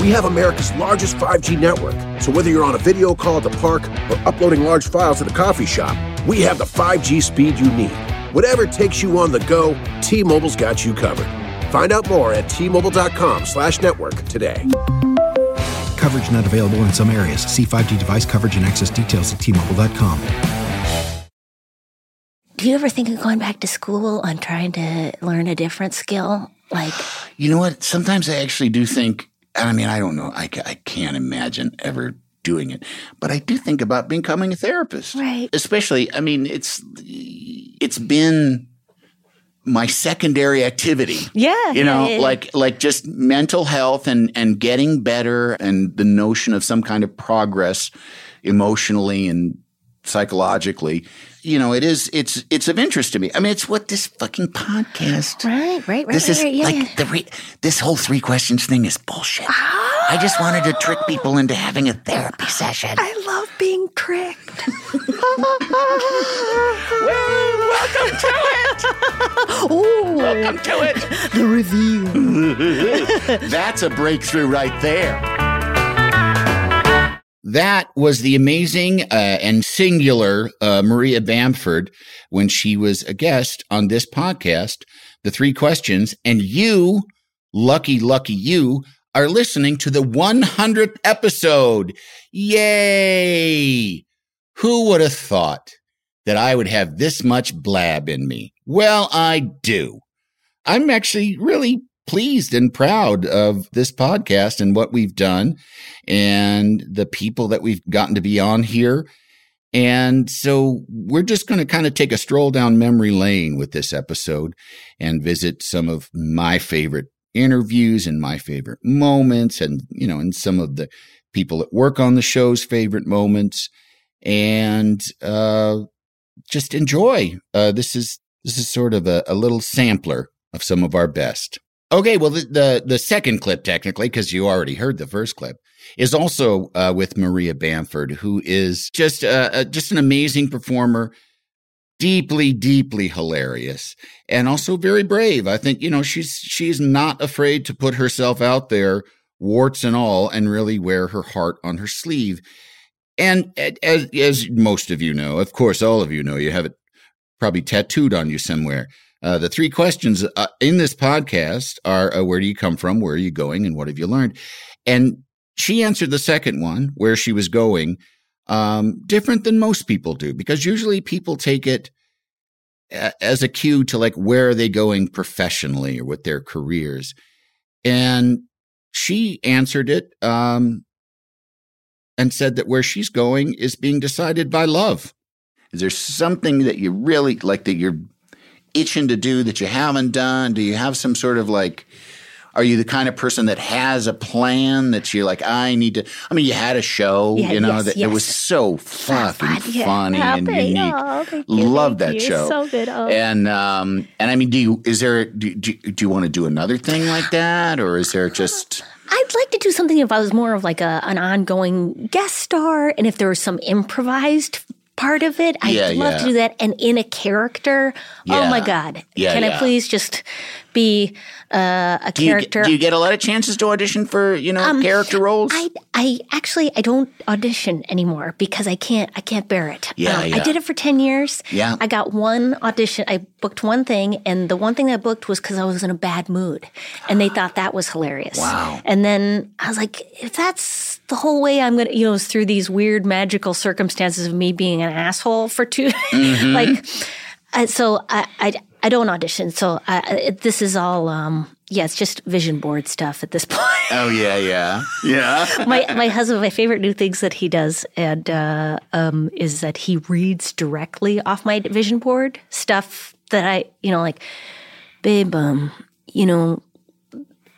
We have America's largest 5G network, so whether you're on a video call at the park or uploading large files at the coffee shop, we have the 5G speed you need. Whatever takes you on the go, T-Mobile's got you covered. Find out more at T-Mobile.com slash network today. Coverage not available in some areas. See 5G device coverage and access details at T-Mobile.com. Do you ever think of going back to school on trying to learn a different skill? Like, You know what? Sometimes I actually do think, I mean, I don't know. I, I can't imagine ever doing it, but I do think about becoming a therapist. Right. Especially, I mean, it's, it's been my secondary activity. Yeah, You know, yeah, like, like just mental health and, and getting better and the notion of some kind of progress emotionally and psychologically. You know, it is, it's, it's of interest to me. I mean, it's what this fucking podcast right, right, right, this right, is right, yeah, like yeah. the re- this whole three questions thing is bullshit. I just ah. wanted to trick people into having a therapy session. I love being tricked. welcome to it. Ooh, Welcome to it. the reveal. That's a breakthrough right there. That was the amazing uh, and singular uh, Maria Bamford when she was a guest on this podcast, The Three Questions. And you, lucky, lucky you, are listening to the 100th episode. Yay! Who would have thought that I would have this much blab in me? Well, I do. I'm actually really pleased and proud of this podcast and what we've done and the people that we've gotten to be on here. And so we're just going to kind of take a stroll down memory lane with this episode and visit some of my favorite interviews and my favorite moments and, you know, and some of the people that work on the show's favorite moments and, uh, just enjoy. Uh, this is, this is sort of a, a little sampler of some of our best. Okay, well, the the, the second clip, technically, because you already heard the first clip, is also uh, with Maria Bamford, who is just uh, uh, just an amazing performer, deeply, deeply hilarious, and also very brave. I think you know she's she's not afraid to put herself out there, warts and all, and really wear her heart on her sleeve. And as as most of you know, of course, all of you know, you have it probably tattooed on you somewhere. Uh, the three questions uh, in this podcast are uh, where do you come from, where are you going, and what have you learned? And she answered the second one, where she was going, um, different than most people do, because usually people take it a- as a cue to like where are they going professionally or with their careers. And she answered it um, and said that where she's going is being decided by love. Is there something that you really like that you're itching to do that you haven't done? Do you have some sort of like, are you the kind of person that has a plan that you're like, I need to? I mean, you had a show, Yeah, you know, yes, that it was so fucking fun, yeah. funny Oh, and unique. oh, Love that you. show. So good. Oh. And um, and I mean, do you is there do, do, do you want to do another thing like that, or is there just I'd like to do something if I was more of like a an ongoing guest star, and if there was some improvised part of it, I'd Yeah, love yeah. to do that. And in a character, oh my god, Yeah, can yeah. I please just be uh, a do character? get, do you get a lot of chances to audition for you know character roles? I I actually I don't audition anymore because I can't I can't bear it. Yeah, Uh, I did it for ten years. Yeah. I got one audition. I booked one thing, and the one thing I booked was because I was in a bad mood, and they thought that was hilarious. Wow. And then I was like, if that's the whole way I'm gonna, you know, it's through these weird magical circumstances of me being an asshole for 2 Mm-hmm. like, uh, so I, I I don't audition. So I, I- this is all. um yeah, it's just vision board stuff at this point oh yeah, yeah, yeah. my my husband, my favorite new things that he does, and uh, um, is that he reads directly off my vision board stuff that I, you know, like, babe, um, you know,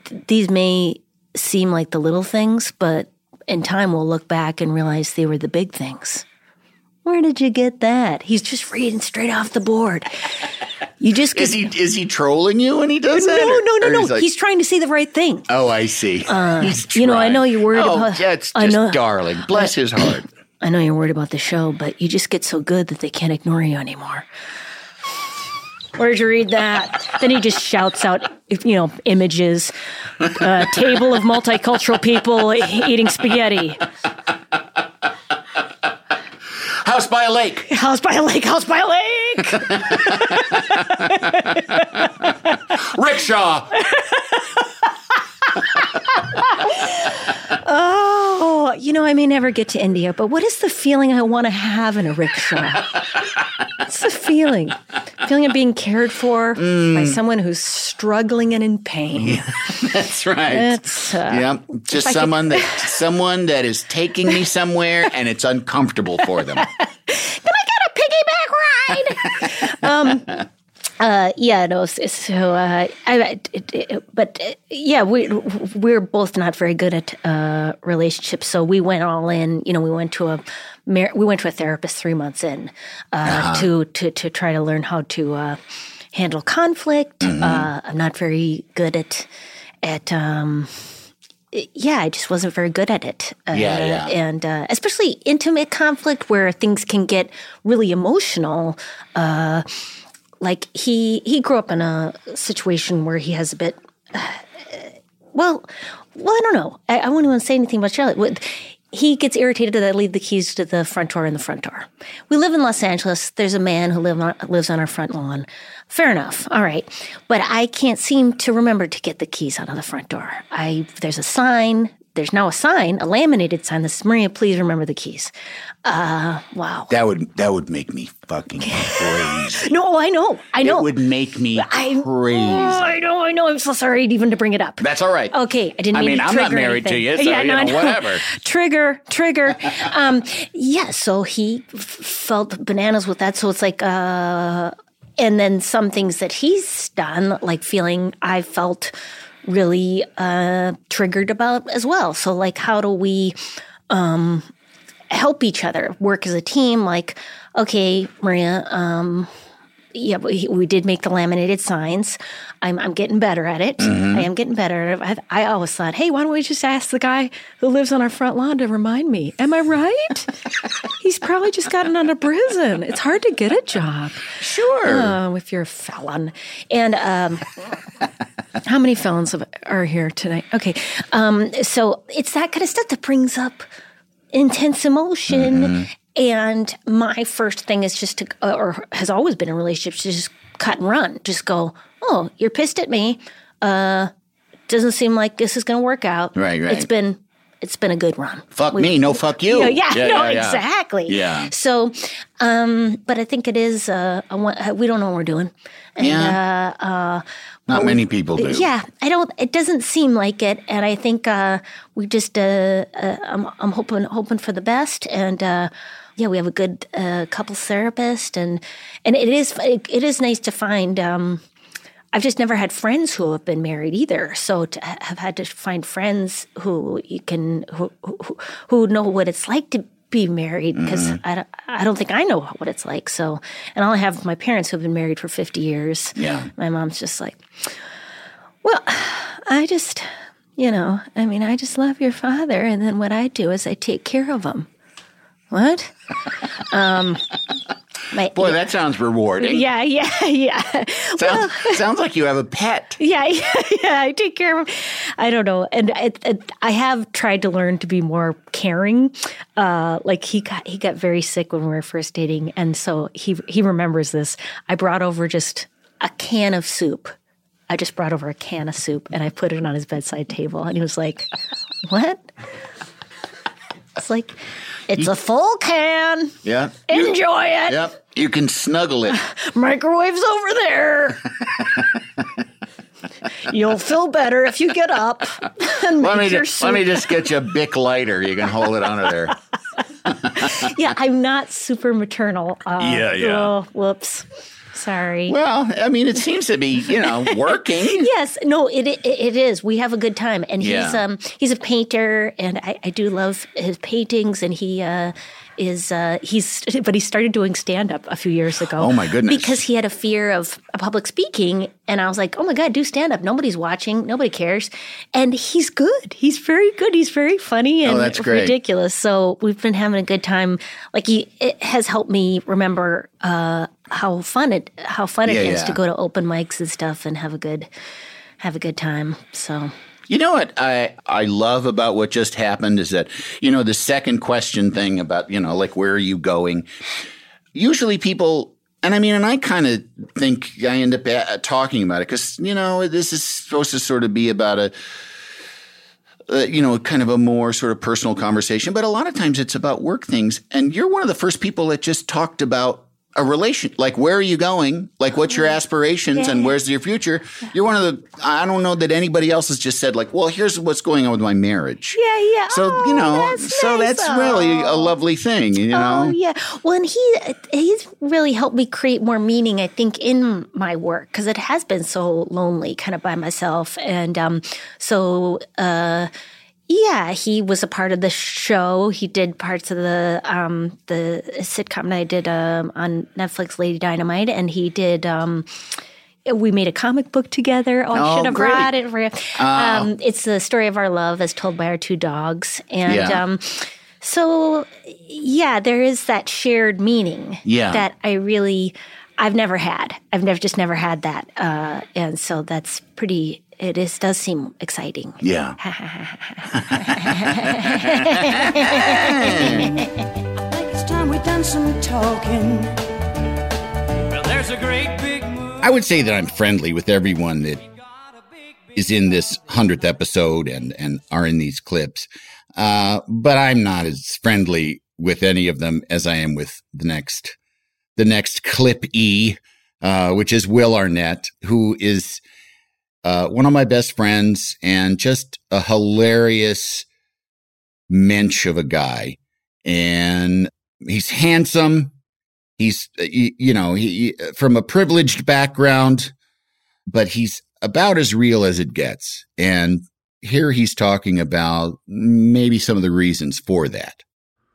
th- these may seem like the little things, but in time we'll look back and realize they were the big things. Where did you get that? He's just reading straight off the board. You just Is he is he trolling you when he does no, that? or- no, no, or no. he's like, he's trying to say the right thing. oh, I see. Uh, he's you know, I know you're worried oh, about- That's I just know- darling. Bless his heart. I know you're worried about the show, but you just get so good that they can't ignore you anymore. Where'd you read that? then he just shouts out, you know, images. A table of multicultural people eating spaghetti. House by a lake. House by a lake, house by a lake. Rickshaw. Oh, you know, I may never get to India, but what is the feeling I want to have in a rickshaw? What's the feeling? Feeling of being cared for by someone who's struggling and in pain. That's right. It's, uh, yeah, just someone that someone that is taking me somewhere and it's uncomfortable for them. Can I get a piggyback ride? um, uh, yeah, no. So, uh, I, it, it, but uh, yeah, we we're both not very good at uh, relationships. So we went all in. You know, we went to a mar- we went to a therapist three months in uh, to to to try to learn how to uh, handle conflict. Uh, I'm not very good at at. Um, yeah, I just wasn't very good at it. Uh, Yeah, yeah. And uh, especially intimate conflict where things can get really emotional. Uh, like he he grew up in a situation where he has a bit. well, well, I don't know. I, I won't even say anything about Charlotte. He gets irritated that I leave the keys to the front door in the front door. We live in Los Angeles. There's a man who live on, lives on our front lawn. Fair enough. All right. But I can't seem to remember to get the keys out of the front door. I there's a sign. There's now a sign, a laminated sign that says, Maria, please remember the keys. Uh, wow. That would that would make me fucking crazy. No, I know. I know. It would make me I, crazy. Oh, I know, I know. I'm so sorry even to bring it up. That's all right. Okay, I didn't I mean, mean, to I'm not married to anything. you, so, you I know, whatever. Trigger, trigger. um, yeah, so he f- felt bananas with that. So it's like, uh, and then some things that he's done, like feeling I felt really uh, triggered about as well. So like, how do we? Um, help each other work as a team like okay maria um yeah we, we did make the laminated signs i'm, I'm getting better at it Mm-hmm. i am getting better. I, I always thought hey why don't we just ask the guy who lives on our front lawn to remind me am i right he's probably just gotten out of prison it's hard to get a job Sure. uh, if you're a felon. And um, how many felons are here tonight? Okay. Um, so it's that kind of stuff that brings up intense emotion. And my first thing is just to, or has always been in relationships, to just cut and run. Just go, oh, you're pissed at me. Uh, doesn't seem like this is going to work out. Right, right. It's been, it's been a good run. fuck me, no fuck you. Yeah, yeah, yeah, no, yeah, yeah. exactly. Yeah. So, um, but I think it is. Uh, a uh, we don't know what we're doing. And, Yeah. Uh, uh, Not many people do. yeah, I don't. It doesn't seem like it, and I think uh, we just. Uh, uh, I'm, I'm hoping hoping for the best, and uh, yeah, we have a good uh, couples therapist, and and it is it, it is nice to find. Um, I've just never had friends who have been married either, so to have had to find friends who you can who who, who know what it's like to be married because Mm-hmm. I, don't, I don't think I know what it's like. So, and all I have my parents who have been married for 50 years. Yeah. My mom's just like, well, I just, you know, I mean, I just love your father. And then what I do is I take care of him. What? um, my, Boy, that sounds rewarding. yeah, yeah, yeah. Sounds, sounds like you have a pet. Yeah, yeah, yeah. I take care of him. I don't know, and it, I have tried to learn to be more caring. Uh, like he got he got very sick when we were first dating, and so he he remembers this. I brought over just a can of soup. I just brought over a can of soup, and I put it on his bedside table, and he was like, "What?" It's like, it's a full can. Yeah. Enjoy it. Yep. You can snuggle it. Microwave's over there. You'll feel better if you get up and Let me, make your just, let me just get you a Bic lighter. You can hold it under there. Yeah, I'm not super maternal. Uh, Yeah, yeah. Oh, whoops. Sorry. Well, I mean, it seems to be, you know, working. yes, no, it, it it is. We have a good time, and he's um he's a painter, and I, I do love his paintings, and he uh is uh, he's but he started doing stand up a few years ago. Oh, my goodness. Because he had a fear of public speaking, and I was like, oh my god, do stand up. Nobody's watching. Nobody cares, and he's good. He's very good. He's very funny and Oh, that's great. ridiculous. So we've been having a good time. Like he, it has helped me remember uh, how fun it how fun it Yeah, is yeah. to go to open mics and stuff and have a good have a good time. So You know what I I love about what just happened is that you know the second question thing about you know like where are you going? Usually people and I mean and I kind of think I end up uh, talking about it cuz you know this is supposed to sort of be about a uh, you know, kind of a more sort of personal conversation, but a lot of times it's about work things. And you're one of the first people that just talked about a relation, like where are you going? Like what's your aspirations and where's your future? You're one of the, I don't know that anybody else has just said like, well, here's what's going on with my marriage. yeah, yeah. So, you Oh, know, that's so nice. that's really a Oh. lovely thing, you know? Oh yeah. Well, and he he's really helped me create more meaning. I think in my work because it has been so lonely, kind of by myself, and um, so uh, yeah, he was a part of the show. He did parts of the um the sitcom that I did um on Netflix, Lady Dynamite, and he did um. We made a comic book together. Oh, I Oh, should have great. brought it for you. Um, it's the story of our love as told by our two dogs. And Yeah. um, so, yeah, there is that shared meaning Yeah. that I really, I've never had. I've never just never had that, uh, and so that's pretty. It is does seem exciting. Yeah. think it's time we done some talking. Well, there's a great big moon. I would say that I'm friendly with everyone that is in this hundredth episode and and are in these clips, uh, but I'm not as friendly with any of them as I am with the next the next clip E, uh, which is Will Arnett, who is uh, one of my best friends and just a hilarious mensch of a guy, and he's handsome. He's, uh, you, you know, he, he- from a privileged background, but he's about as real as it gets. And here he's talking about maybe some of the reasons for that.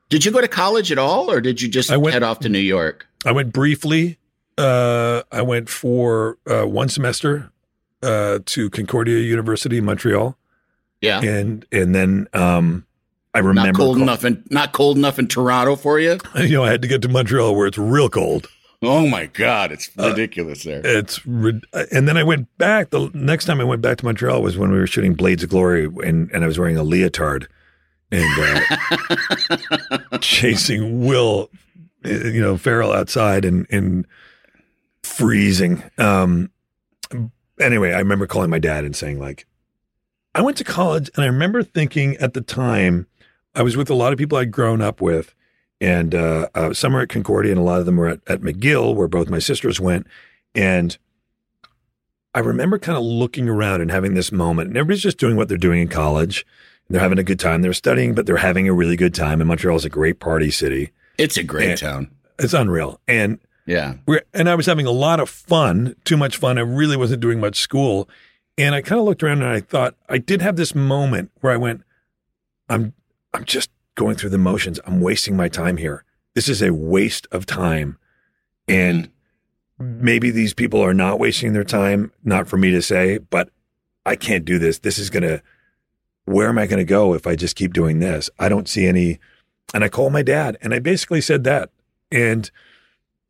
Did you go to college at all, or did you just I went- head off to New York? I went briefly. Uh, I went for uh, one semester uh, to Concordia University in Montreal, Yeah, and and then um, I remember not cold call- enough in not cold enough in Toronto for you. You know, I had to get to Montreal where it's real cold. Oh my God, it's Uh, ridiculous there. It's and then I went back. The next time I went back to Montreal was when we were shooting Blades of Glory, and and I was wearing a leotard and uh, chasing Will, uh, you know, Farrell outside and and freezing. Um, anyway, I remember calling my dad and saying like, I went to college, and I remember thinking at the time I was with a lot of people I'd grown up with. And uh, uh, some were at Concordia, and a lot of them were at, at McGill, where both my sisters went. And I remember kind of looking around and having this moment, and everybody's just doing what they're doing in college. They're having a good time. They're studying, but they're having a really good time. And Montreal is a great party city. It's a great Yeah. town. It's unreal. And Yeah. and I was having a lot of fun, too much fun. I really wasn't doing much school. And I kind of looked around and I thought, I did have this moment where I went, I'm, I'm just going through the motions. I'm wasting my time here. This is a waste of time. And maybe these people are not wasting their time, not for me to say, but I can't do this. This is going to, where am I going to go if I just keep doing this? I don't see any. And I called my dad and I basically said that. And,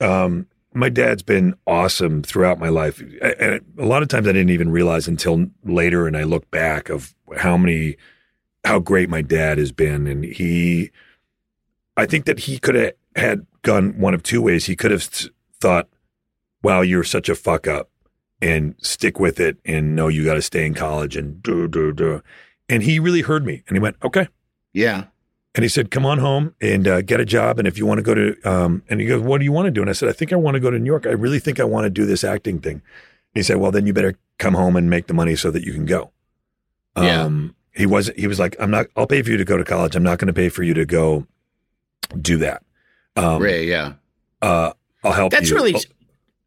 um, my dad's been awesome throughout my life. And a lot of times I didn't even realize until later. And I look back of how many, how great my dad has been. And he, I think that he could have had gone one of two ways. He could have th- thought, wow, you're such a fuck up and stick with it and no, you got to stay in college and do, do, do. And he really heard me and he went, okay. Yeah. And he said, come on home and uh, get a job. And if you want to go to, um, and he goes, what do you want to do? And I said, I think I want to go to New York. I really think I want to do this acting thing. And he said, well, then you better come home and make the money so that you can go. Yeah. Um, he was, he was like, I'm not, I'll pay for you to go to college. I'm not going to pay for you to go do that. Um, Ray, yeah. uh, I'll help That's you. really Oh,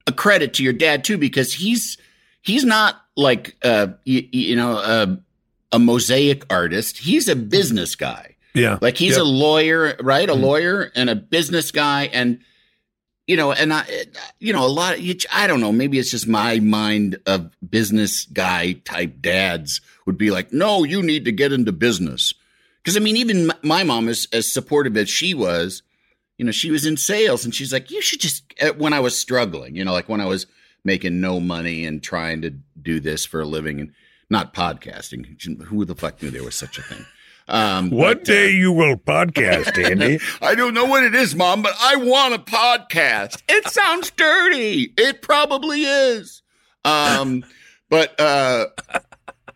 a credit to your dad too, because he's he's not like uh you, you know uh, a mosaic artist. He's a business guy. Yeah. Like he's Yep. a lawyer, right? A Mhm. lawyer and a business guy, and you know, and I, you know, a lot of. I don't know. Maybe it's just my mind of business guy type dads would be like, no, you need to get into business. Because I mean, even my mom is as supportive as she was. You know, she was in sales, and she's like, you should just. uh, When I was struggling, you know, like when I was making no money and trying to do this for a living and not podcasting. Who the fuck knew there was such a thing? Um, One but, uh, day you will podcast, Andy. I don't know what it is, Mom, but I want a podcast. It sounds dirty. It probably is. Um, but uh,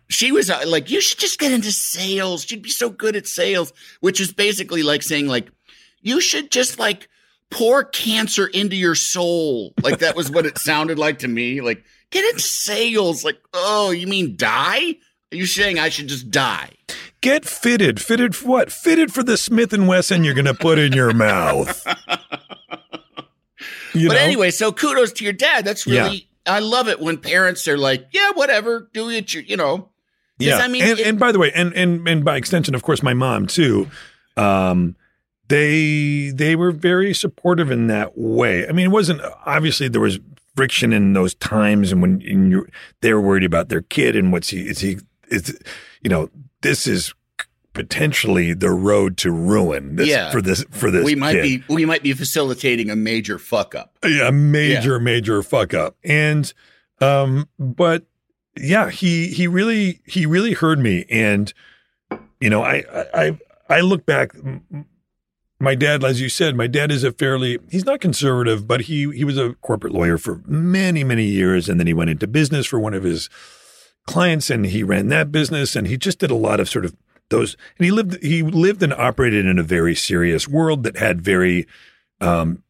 she was uh, like, "You should just get into sales. You'd be so good at sales," which is basically like saying, like, you should just like pour cancer into your soul. Like that was what it sounded like to me. Like, get into sales. Like, oh, you mean die? Are you saying I should just die? Get fitted. Fitted for what? Fitted for the Smith and Wesson you're going to put in your mouth. You but know? anyway, so kudos to your dad. That's Yeah. really I love it when parents are like, yeah, whatever, do it. You, you know, yeah. I mean, and, it- and by the way, and and and by extension, of course, my mom too. Um, they they were very supportive in that way. I mean, it wasn't obviously there was friction in those times, and when and you they were worried about their kid and what's he is he is you know this is potentially the road to ruin this, Yeah. for this for this we might kid. be we might be facilitating a major fuck up. yeah, a major major fuck up and um but yeah he he really he really heard me and you know i i i, look back my dad as you said my dad is a fairly he's not conservative but he he was a corporate lawyer for many many years and then he went into business for one of his clients and he ran that business and he just did a lot of sort of those and he lived he lived and operated in a very serious world that had very um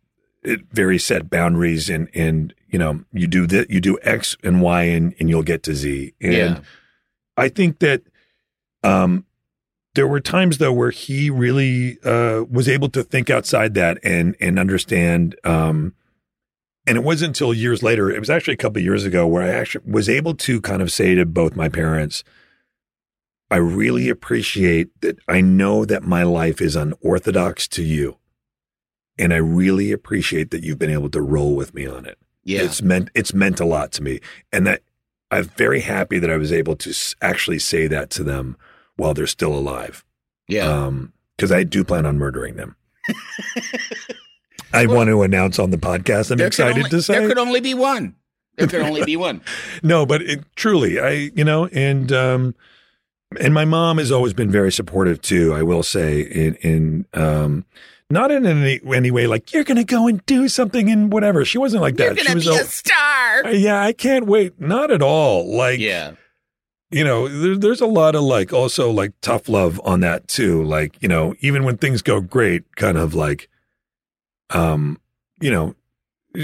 very set boundaries and and you know you do that you do x and y and and you'll get to z and Yeah. i think that um there were times though where he really uh was able to think outside that and and understand um and it wasn't until years later it was actually a couple of years ago where i actually was able to kind of say to both my parents i really appreciate that i know that my life is unorthodox to you and I really appreciate that you've been able to roll with me on it. Yeah, It's meant it's meant a lot to me, and that I'm very happy that I was able to actually say that to them while they're still alive. yeah. Um, because I do plan on murdering them. I want to announce on the podcast. I'm excited only- to say there could only be one. There could only be one. no, but it, truly, I you know, and um, and my mom has always been very supportive too. I will say in in um, not in any any way like you're going to go and do something and whatever. She wasn't like that. You're gonna was be a star. yeah, I can't wait. Not at all. Like Yeah, you know, there, there's a lot of like also like tough love on that too. Like, you know, even when things go great, kind of like, um, you know,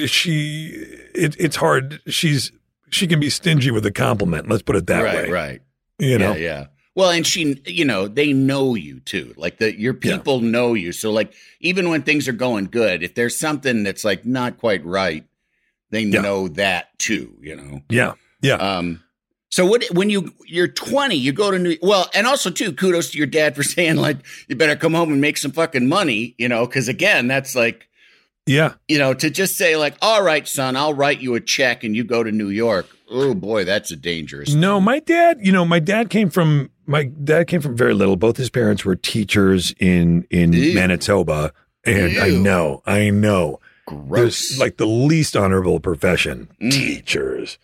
she, it, it's hard. She's, she can be stingy with a compliment. Let's put it that right, way. right. Right. You know, yeah, yeah. Well, and she, you know, they know you too. Like the your Yeah. people know you. So like even when things are going good, if there's something that's like not quite right, they Yeah. know that too. You know. yeah, yeah. Um. So what when you you're 20, you go to New well, and also too, kudos to your dad for saying like you better come home and make some fucking money. You know, because again, that's like yeah. you know to just say like, all right, son, I'll write you a check and you go to New York. Oh boy, that's a dangerous. No, my dad, you know, my dad came from my dad came from very little. Both his parents were teachers in in Ew. Manitoba. And I know, I know. Gross. There's like the least honorable profession, Mm. teachers.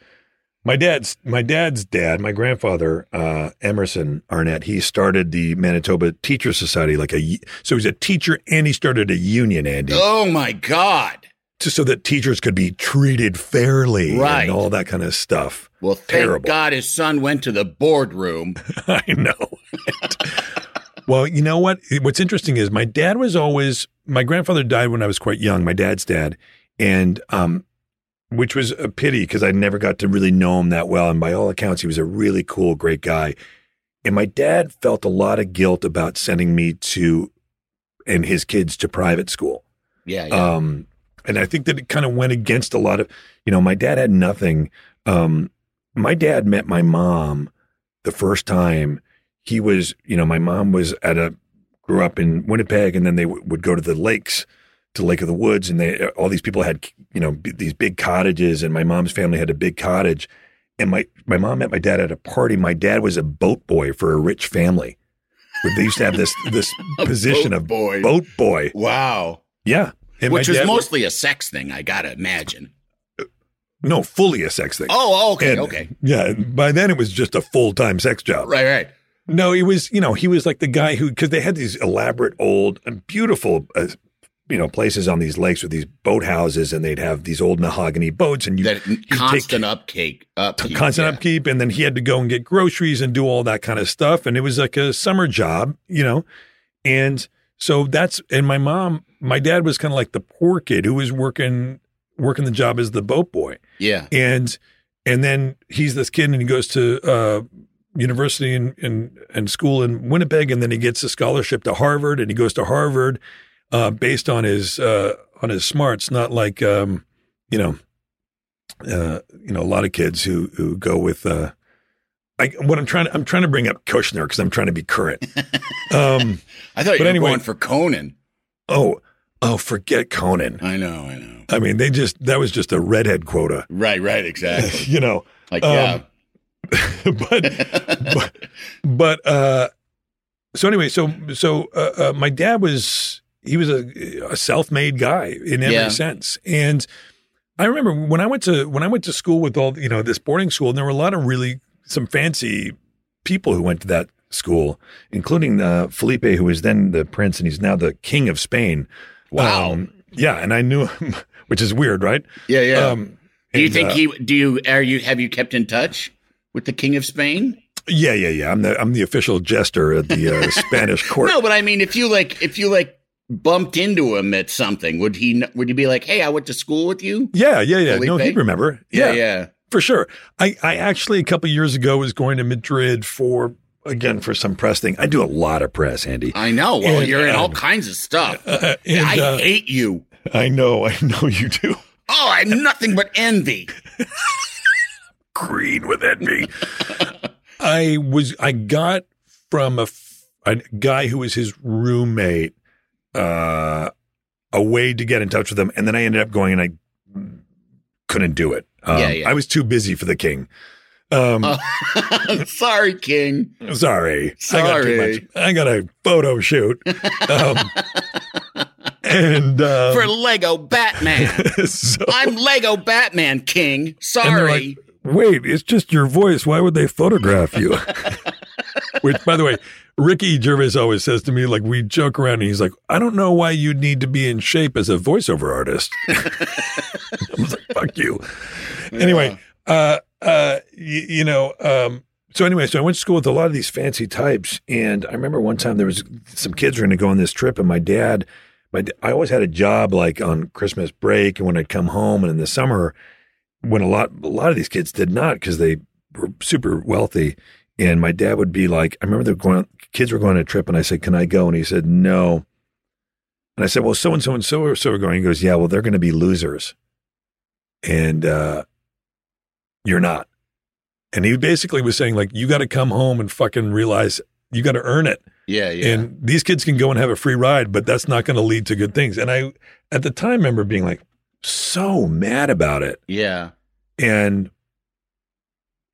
My dad's my dad's dad, my grandfather, uh, Emerson Arnett. He started the Manitoba Teacher Society, like a so he's a teacher and he started a union, Andy, oh my god. to, so that teachers could be treated fairly Right. and all that kind of stuff. Well, thank Terrible. God his son went to the boardroom. I know. well, you know what? What's interesting is my dad was always my grandfather died when I was quite young. My dad's dad, and um, which was a pity because I never got to really know him that well. And by all accounts, he was a really cool, great guy. And my dad felt a lot of guilt about sending me to and his kids to private school. Yeah, yeah. Um, and I think that it kind of went against a lot of, you know, my dad had nothing. Um, my dad met my mom the first time he was, you know, my mom was at a grew up in Winnipeg, and then they w- would go to the lakes, to Lake of the Woods, and they all these people had you know b- these big cottages, and my mom's family had a big cottage, and my my mom met my dad at a party. My dad was a boat boy for a rich family. They used to have this this position boat of boy. boat boy. Wow. Yeah, and Which was mostly a sex thing, I gotta imagine. no fully a sex thing. Oh, okay, And, okay. Yeah, by then it was just a full time sex job. Right, right. No, he was, you know, he was like the guy who, because they had these elaborate, old, and beautiful, uh, you know, places on these lakes with these boat houses, and they'd have these old mahogany boats, and you That constant take upkeep. upkeep constant yeah. upkeep, and then he had to go and get groceries and do all that kind of stuff, and it was like a summer job, you know, and so that's, and my mom, my dad was kind of like the poor kid who was working working the job as the boat boy Yeah. and and then he's this kid and he goes to uh, university and, and and school in Winnipeg and then he gets a scholarship to Harvard and he goes to Harvard uh, based on his uh, on his smarts, not like um, you know uh, you know a lot of kids who who go with. Uh, I, what I'm trying to I'm trying to bring up Kushner because I'm trying to be current. Um, I thought you were anyway- going for Conan. oh oh, forget Conan. I know, I know. I mean, they just that was just a redhead quota, Right, right, exactly. you know. Like, Um, yeah. but but but uh so anyway so so uh, uh, my dad was he was a, a self-made guy in every Yeah. sense and i remember when i went to when i went to school with all you know this boarding school and there were a lot of really some fancy people who went to that school including uh, felipe who was then the prince and he's now the king of spain Wow. Um, yeah and i knew him which is weird right yeah, yeah. um do you and, think uh, he? Do you? Are you? Have you kept in touch with the King of Spain? Yeah, yeah, yeah. I'm the I'm the official jester at the uh, Spanish court. No, but I mean, if you like, if you like bumped into him at something, would he? Would you be like, "Hey, I went to school with you"? Yeah, yeah, yeah. No, he'd remember. Yeah, Yeah, yeah. for sure. I I actually a couple years ago was going to Madrid for again for some press thing. I do a lot of press, Andy. I know. Well, And, you're in all um, kinds of stuff. Uh, and, I uh, hate you. I know, I know you do. Oh, I'm nothing but envy. Green with envy. I was I got from a, a guy who was his roommate uh, a way to get in touch with them. and then I ended up going and I couldn't do it. Um, Yeah, yeah. I was too busy for the king. Um, Sorry, King. sorry, I got, too Sorry. much. I got a photo shoot, um, and um, For Lego Batman. so, I'm Lego Batman, King. Sorry. like, Wait, it's just your voice. Why would they photograph you? Which, by the way, Ricky Gervais always says to me, like, we joke around and he's like, I don't know why you'd need to be in shape as a voiceover artist. I was like, fuck you. Anyway, uh, uh, y- you know, um, so anyway, so I went to school with a lot of these fancy types. And I remember one time there was some kids were going to go on this trip and my dad, my, I always had a job like on Christmas break and when I'd come home and in the summer, when a lot a lot of these kids did not because they were super wealthy. And my dad would be like, I remember they were going, kids were going on a trip, and I said, "Can I go?" And he said, "No." And I said, "Well, so and so and so or so are going." He goes, "Yeah, well, they're going to be losers, and uh, you're not." And he basically was saying, like, you got to come home and fucking realize you got to earn it. yeah, yeah. And these kids can go and have a free ride, but that's not going to lead to good things. And I, at the time, remember being like so mad about it yeah. And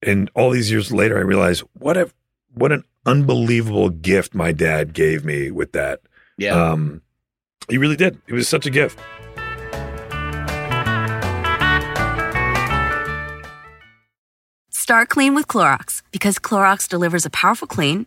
and all these years later i realized what a what an unbelievable gift my dad gave me with that. Yeah. um he really did. It was such a gift. Start clean with Clorox because Clorox delivers a powerful clean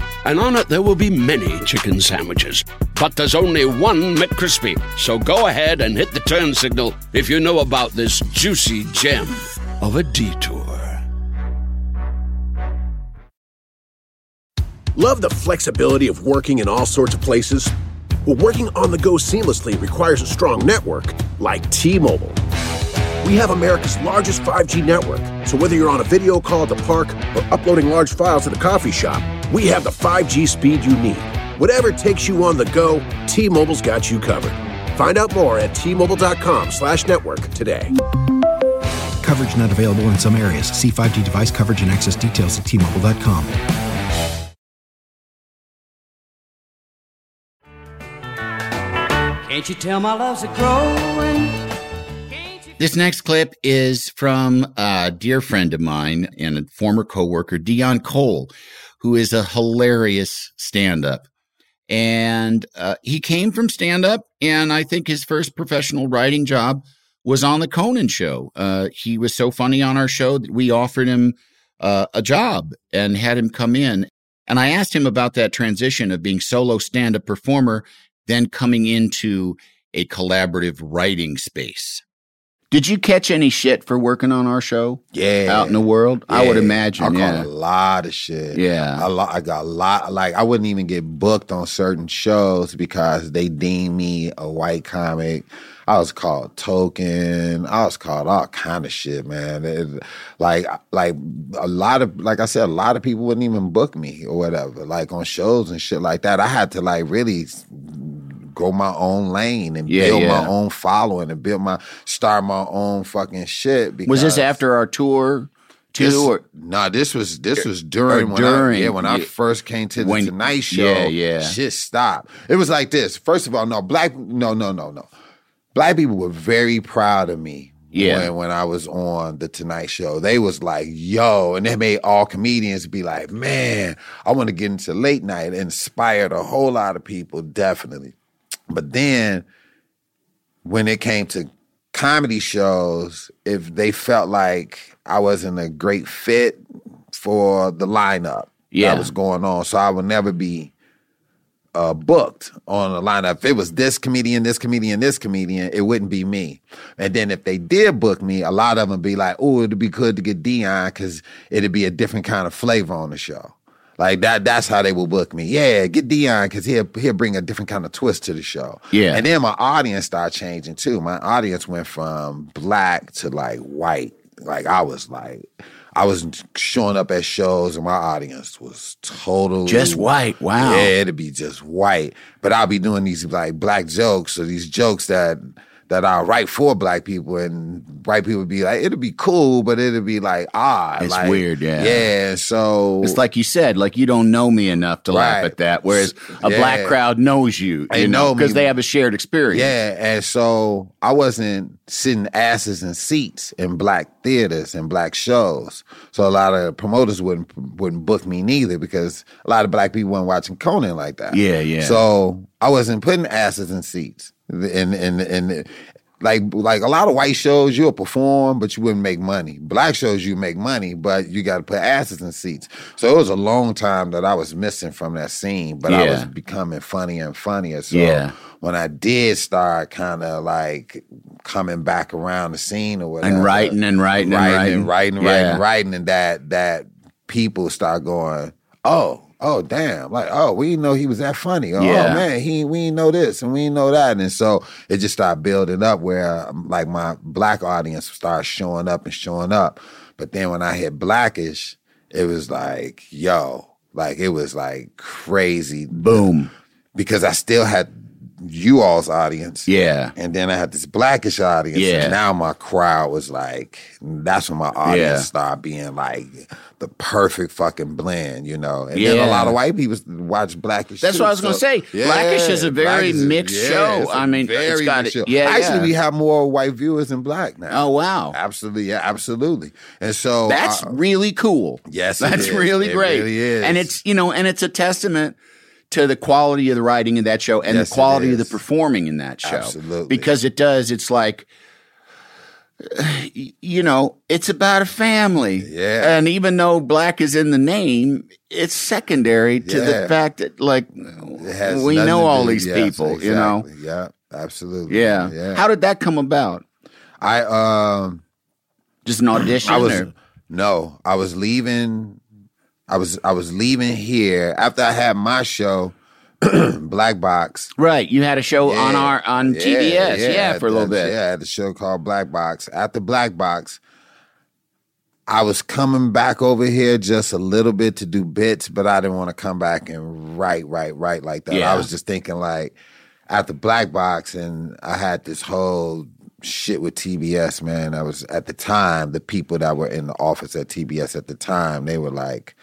and on it there will be many chicken sandwiches. But there's only one McCrispy. So go ahead and hit the turn signal if you know about this juicy gem of a detour. Love the flexibility of working in all sorts of places? Well, working on the go seamlessly requires a strong network like T Mobile. We have America's largest 5G network, so whether you're on a video call at the park or uploading large files at a coffee shop, we have the 5G speed you need. Whatever takes you on the go, T-Mobile's got you covered. Find out more at T-Mobile.com slash network today. Coverage not available in some areas. See 5G device coverage and access details at T-Mobile.com. Can't you tell my love's a growing? This next clip is from a dear friend of mine and a former coworker, Deon Cole, who is a hilarious stand-up. And uh, he came from stand-up, and I think his first professional writing job was on the Conan show. Uh, he was so funny on our show that we offered him uh, a job and had him come in. And I asked him about that transition of being solo stand-up performer, then coming into a collaborative writing space. Did you catch any shit for working on our show? Yeah, out in the world, I would imagine. I caught yeah, a lot of shit. Yeah. a lot. I got a lot. Like I wouldn't even get booked on certain shows because they deemed me a white comic. I was called token. I was called all kind of shit, man. It- like, like a lot of, like I said, a lot of people wouldn't even book me or whatever, like on shows and shit like that. I had to like really go my own lane and Yeah, build yeah. my own following and build my start my own fucking shit. Because was this after our tour too? this, or no, this was this was during when during, I, yeah when I first came to the When- Tonight Show. yeah, yeah. shit stopped. It was like this. First of all, no black, no, no, no, no. Black people were very proud of me. Yeah. When, when I was on the Tonight Show, they was like, "Yo," and they made all comedians be like, "Man, I want to get into late night." It inspired a whole lot of people, definitely. But then when it came to comedy shows, if they felt like I wasn't a great fit for the lineup Yeah. that was going on, so I would never be uh, booked on a lineup. If it was this comedian, this comedian, this comedian, it wouldn't be me. And then if they did book me, a lot of them be like, "Oh, it'd be good to get Deon because it'd be a different kind of flavor on the show." Like that. That's how they will book me. Yeah, get Deon because he'll he'll bring a different kind of twist to the show. Yeah. And then my audience started changing too. My audience went from black to like white. Like I was like, I was showing up at shows and my audience was totally Just white. Wow. Yeah, it'd be just white. But I'll be doing these like black jokes or these jokes that that I write for black people and white people would be like, it'd be cool, but it'd be like ah, It's like, weird, yeah. Yeah. So It's like you said, like you don't know me enough to laugh at that, whereas a Yeah. black crowd knows you, They you know, know because they have a shared experience. Yeah, and so I wasn't sitting asses in seats in black theaters and black shows. So a lot of promoters wouldn't wouldn't book me neither because a lot of black people weren't watching Conan like that. Yeah, yeah. So I wasn't putting asses in seats. And and and like like a lot of white shows you'll perform but you wouldn't make money. Black shows you make money but you got to put asses in seats. So it was a long time that I was missing from that scene, but I was becoming funnier and funnier. So Yeah. when I did start kind of like coming back around the scene or whatever, And writing and writing and writing And writing. and writing, Yeah. writing, and writing, and that that people start going, oh, oh, damn, like oh, we didn't know he was that funny. Oh, Yeah. man, he we didn't know this and we didn't know that, and so it just started building up where um, like my black audience started showing up and showing up, but then when I hit blackish, it was like yo. Like it was like crazy. Boom. Because I still had you all's audience. Yeah. And then I had this blackish audience. Yeah. And now my crowd was like, that's when my audience Yeah. started being like the perfect fucking blend, you know. And then a lot of white people watch blackish. That's too, what I was gonna so- say. Blackish is a very is- mixed yeah, show. I mean, it's very got mixed it- yeah, Actually, yeah. we have more white viewers than black now. Oh wow. Absolutely, yeah, absolutely. And so That's uh, really cool. Yes, That's really It great. really is. And it's you know, and it's a testament to the quality of the writing in that show and Yes, the quality of the performing in that show. Absolutely. Because it does. It's like you know, it's about a family. Yeah. And even though black is in the name, it's secondary to the fact that like we know all do- these yes, people, you know. Yeah, absolutely. Yeah. yeah. How did that come about? I um Just an audition I was or- no, I was leaving. I was I was leaving here after I had my show. Black Box. Right. You had a show on our on TBS, yeah, for a little bit. Yeah, I had a show called Black Box. After Black Box, I was coming back over here just a little bit to do bits, but I didn't want to come back and write, write, write like that. Yeah. I was just thinking like after Black Box, and I had this whole shit with TBS, man. I was at the time, the people that were in the office at TBS at the time, they were like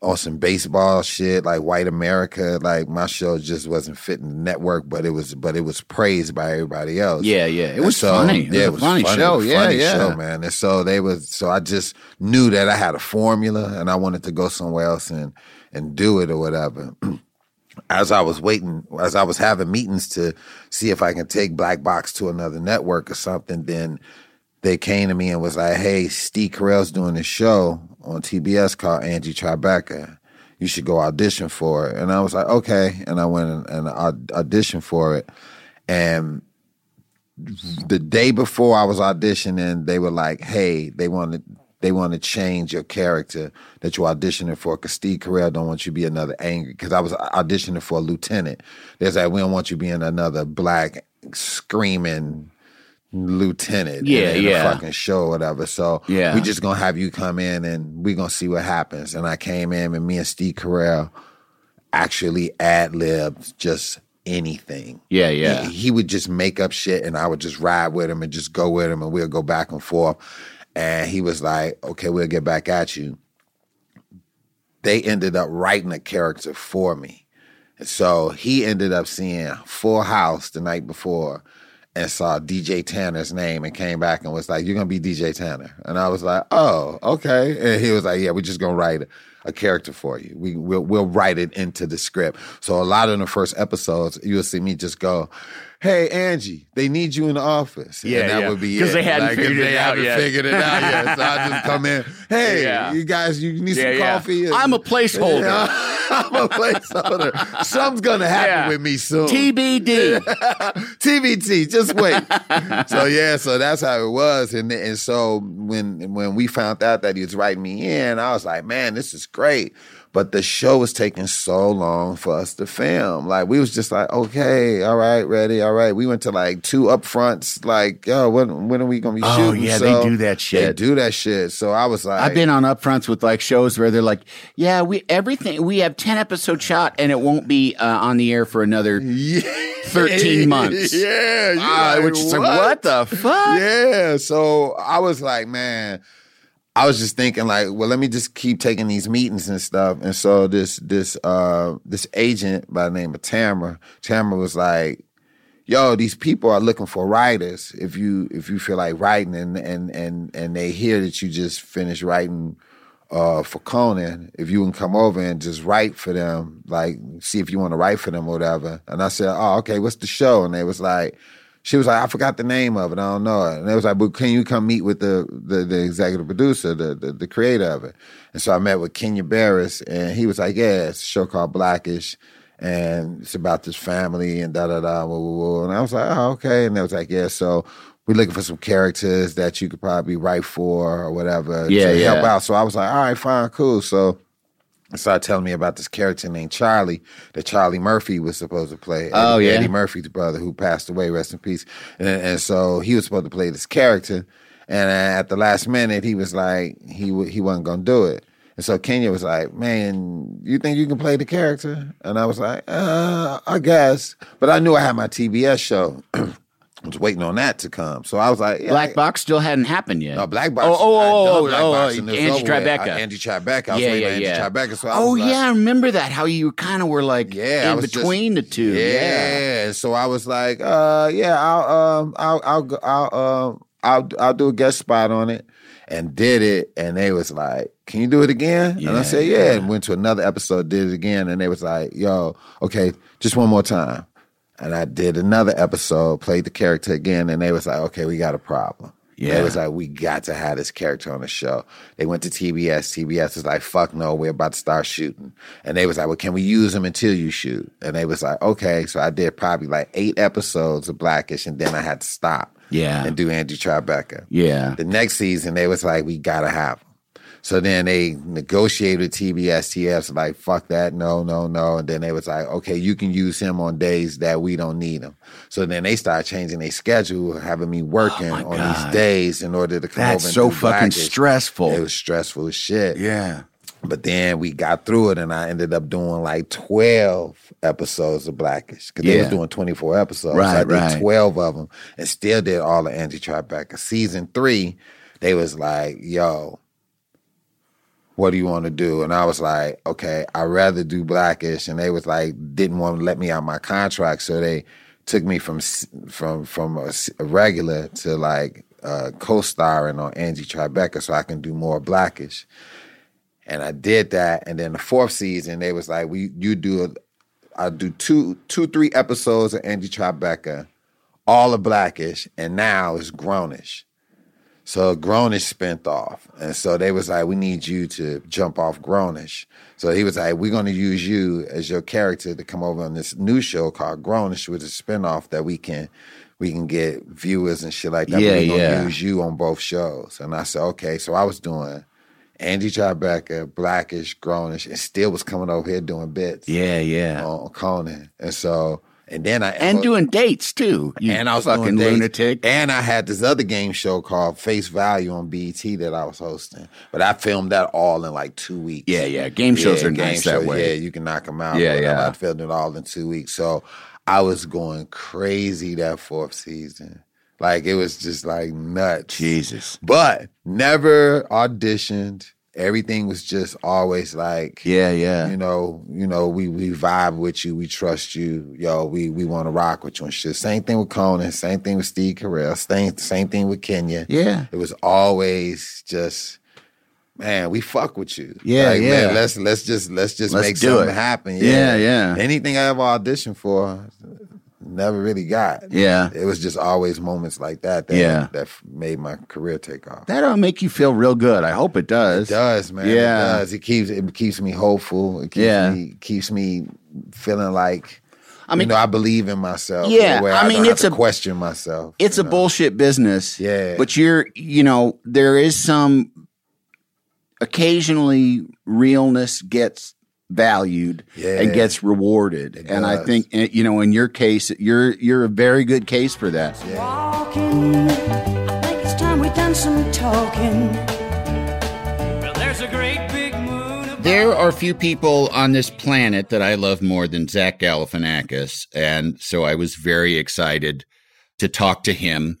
on some baseball shit, like White America. Like my show just wasn't fitting the network, but it was, but it was praised by everybody else. Yeah, yeah. It was funny. It was a funny show. Yeah, funny yeah. show, man. And so they was, so I just knew that I had a formula, and I wanted to go somewhere else and and do it or whatever. as I was waiting, as I was having meetings to see if I can take Black Box to another network or something, then they came to me and was like, "Hey, Steve Carell's doing this show on TBS called Angie Tribeca. You should go audition for it." And I was like, "Okay," and I went and, and auditioned for it, and the day before I was auditioning, they were like, "Hey, they wanted they want to change your character that you're auditioning for because Steve Carell don't want you to be another angry." Because I was auditioning for a lieutenant. There's like, we don't want you being another black screaming lieutenant Yeah, in, in yeah. fucking show or whatever. So Yeah. we just gonna have you come in and we gonna see what happens. And I came in and me and Steve Carell actually ad libbed just anything. Yeah, yeah. He, he would just make up shit and I would just ride with him and just go with him and we'll go back and forth. And he was like, okay, we'll get back at you. They ended up writing a character for me. And so he ended up seeing Full House the night before and saw DJ Tanner's name and came back and was like, You're gonna be DJ Tanner. And I was like, Oh, okay. And he was like, Yeah, we're just gonna write a, character for you. We we'll, we'll write it into the script. So a lot of the first episodes, you'll see me just go, Hey Angie, they need you in the office. Yeah, and that yeah. would be 'Cause it. they hadn't if figured it they out haven't yet. figured it out yet. So I just come in, Hey, Yeah. you guys, you need Yeah, some coffee? I'm a placeholder. I'm a placeholder. Something's gonna happen with me soon. TBD. TBT, just wait. so yeah, so that's how it was, and and so when when we found out that he was writing me in, I was like, man, this is great. But the show was taking so long for us to film. Like we was just like, okay, all right, ready, all right. We went to like two upfronts. Like, yo, when when are we gonna be Oh, shooting? yeah, they So do that shit. They do that shit. So I was like, I've been on upfronts with like shows where they're like, "Yeah, we everything we have ten episode shot, and it won't be uh, on the air for another thirteen months." Yeah, Ah, like, which is like, what the fuck? Yeah. So I was like, man, I was just thinking like, well, let me just keep taking these meetings and stuff. And so this this uh this agent by the name of Tamara, Tamara was like, yo, these people are looking for writers. If you if you feel like writing and and and and they hear that you just finished writing uh, for Conan, if you can come over and just write for them, like see if you want to write for them or whatever. And I said, oh, okay, what's the show? And they was like, she was like, I forgot the name of it. I don't know it. And they was like, but can you come meet with the the, the executive producer, the, the the creator of it? And so I met with Kenya Barris, and he was like, yeah, it's a show called Blackish. And it's about this family and da da da. Woo, woo, woo. And I was like, oh, okay. And they was like, yeah, so we're looking for some characters that you could probably write for or whatever Yeah, to help out. So I was like, all right, fine, cool. So they started telling me about this character named Charlie that Charlie Murphy was supposed to play. Oh, Eddie, yeah? Eddie Murphy's brother who passed away, rest in peace. And, and so he was supposed to play this character. And at the last minute, he was like, he he wasn't going to do it. And so Kenya was like, man, you think you can play the character? And I was like, uh, I guess. But I knew I had my TBS show. I was waiting on that to come. So I was like, yeah, Black Box still hadn't happened yet. no, Black Box. Oh, oh, I oh, oh, Black oh, Box oh, and Angie. Tribeca. I- Angie Tribeca. I was yeah, waiting yeah, on Angie yeah. Tribeca. So I oh was like, yeah, I remember that. How you kind of were like yeah, in was just- between the two. Yeah. Yeah. So I was like, uh, yeah, I'll, um, I'll, I'll, I'll, um, I'll, I'll do a guest spot on it, and did it, and they was like, can you do it again? and I Yeah, said, yeah, and went to another episode, did it again, and they was like, yo, okay, just one more time, and I did another episode, played the character again, and they was like, okay, we got a problem. Yeah. They was like, we got to have this character on the show. They went to TBS. TBS was like, fuck no, we're about to start shooting. And they was like, well, can we use him until you shoot? And they was like, okay. So I did probably like eight episodes of Blackish, and then I had to stop Yeah. and do Angie Tribeca. Yeah. The next season, they was like, we gotta have him. So then they negotiated with TBS. TBS like, fuck that, no, no, no. And then they was like, okay, you can use him on days that we don't need him. So then they started changing their schedule, having me working on these days in order to come That's over and so fucking stressful. It was stressful as shit. Yeah. But then we got through it, and I ended up doing like twelve episodes of Blackish because they was doing twenty four episodes. Right, so I did right. twelve of them, and still did all the Angie Tribeca. Season three, they was like, "Yo, what do you want to do?" And I was like, "Okay, I'd rather do Blackish," and they was like, didn't want to let me out my contract, so they took me from from from a, regular to like uh, co-starring on Angie Tribeca, so I can do more Blackish. And I did that, and then the fourth season, they was like, "We you do a, I do two two three episodes of Angie Tribeca, all of Blackish, and now it's Grownish." So Grownish spent off, and so they was like, "We need you to jump off Grownish." So he was like, "We're going to use you as your character to come over on this new show called Grownish, which is a spinoff that we can." We can get viewers and shit like that. Yeah, we're gonna yeah. use you on both shows. And I said, okay. So I was doing Angie Tribeca, Blackish, Grownish, and still was coming over here doing bits Yeah, yeah. on Conan. And so, and then I and uh, doing dates too. You and I was fucking lunatic. And I had this other game show called Face Value on BET that I was hosting, but I filmed that all in like two weeks. Yeah, yeah. Game shows Yeah, are game nice that shows, way. Yeah, you can knock them out. Yeah, yeah. I filmed it all in two weeks, so I was going crazy that fourth season. Like it was just like nuts. Jesus. But never auditioned. Everything was just always like, Yeah, yeah. you know, you know, we we vibe with you, we trust you, yo, we we want to rock with you and shit. Same thing with Conan, same thing with Steve Carell, same same thing with Kenya. Yeah. It was always just, man, we fuck with you. Yeah, Like, yeah. Man, let's let's just let's just Let's make something it. happen. Yeah, yeah. Anything I ever auditioned for, never really got. Yeah. It was just always moments like that that Yeah. that made my career take off. That'll uh, make you feel real good. I hope it does. It does, man. Yeah. It does. It keeps it keeps me hopeful. It keeps Yeah. me keeps me feeling like I mean- you know, I believe in myself. Yeah, I I, mean, it's a- question myself. It's a know? bullshit business. Yeah. But you're, you know, there is some occasionally realness gets valued Yeah. and gets rewarded. It and I think eh, you know in your case you're you're a very good case for that. Walking, I think it's time we done some talking. Well, there's a great big moon above. There are few people on this planet that I love more than Zach Galifianakis, and so I was very excited to talk to him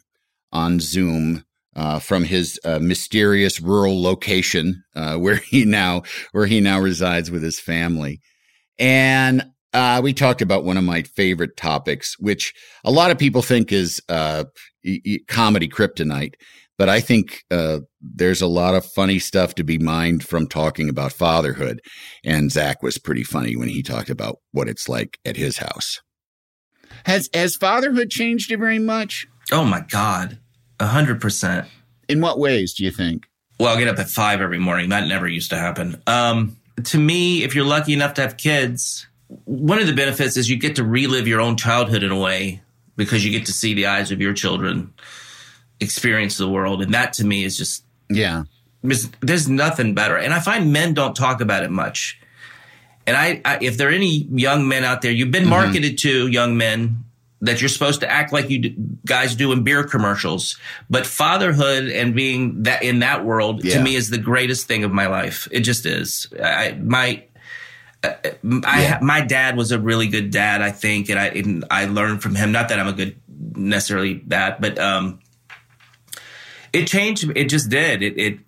on Zoom uh, from his uh, mysterious rural location uh, where he now where he now resides with his family, and uh, we talked about one of my favorite topics, which a lot of people think is uh, e- e- comedy kryptonite. But I think uh, there's a lot of funny stuff to be mined from talking about fatherhood. And Zach was pretty funny when he talked about what it's like at his house. Has has fatherhood changed you very much? Oh my God. A hundred percent. In what ways do you think? Well, I get up at five every morning. That never used to happen. Um, to me, if you're lucky enough to have kids, one of the benefits is you get to relive your own childhood in a way because you get to see the eyes of your children experience the world. And that to me is just, Yeah. there's, there's nothing better. And I find men don't talk about it much. And I, I if there are any young men out there, you've been Mm-hmm. marketed to young men that you're supposed to act like you d- guys do in beer commercials. But fatherhood and being that in that world Yeah. to me is the greatest thing of my life. It just is. I, my, uh, I, Yeah. my dad was a really good dad, I think, and I, and I learned from him. Not that I'm a good, necessarily that, but, um, it changed. It just did. It, it,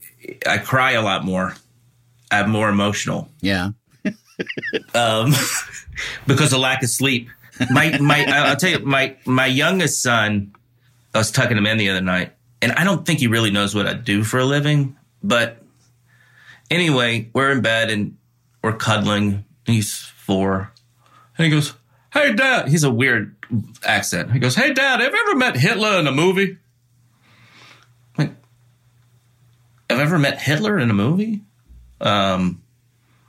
I cry a lot more. I'm more emotional Yeah. um, because of lack of sleep. My my, I'll tell you, my my youngest son, I was tucking him in the other night, and I don't think he really knows what I do for a living. But anyway, we're in bed and we're cuddling. He's four, and he goes, "Hey, Dad." He's a weird accent. He goes, "Hey, Dad, have you ever met Hitler in a movie?" I'm like, have I ever met Hitler in a movie? Um,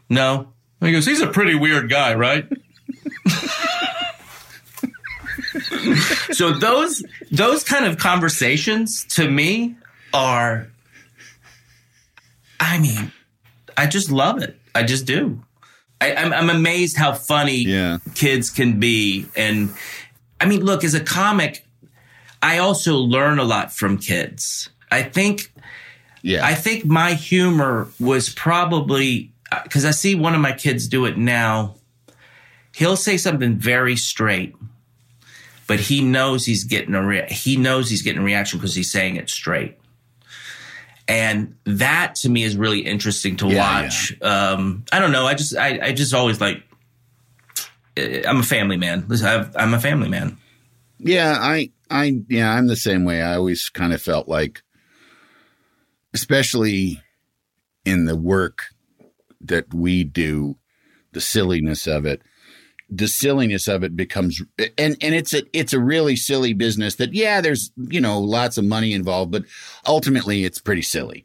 no. He goes, he's a pretty weird guy, right? so those those kind of conversations to me are I mean, I just love it. I just do. I, I'm, I'm amazed how funny Yeah. kids can be. And I mean, look, as a comic, I also learn a lot from kids. I think, Yeah. I think my humor was probably uh, because I see one of my kids do it now. He'll say something very straight, but he knows he's getting a rea- he knows he's getting a reaction because he's saying it straight. And that to me is really interesting to Yeah, watch. Um, I don't know. I just I, I just always like. eh, I'm a family man. I've, I'm a family man. Yeah, I, I, yeah, I'm the same way. I always kind of felt like, especially in the work that we do, the silliness of it, the silliness of it becomes, and and it's a it's a really silly business. That yeah, there's you know lots of money involved, but ultimately it's pretty silly.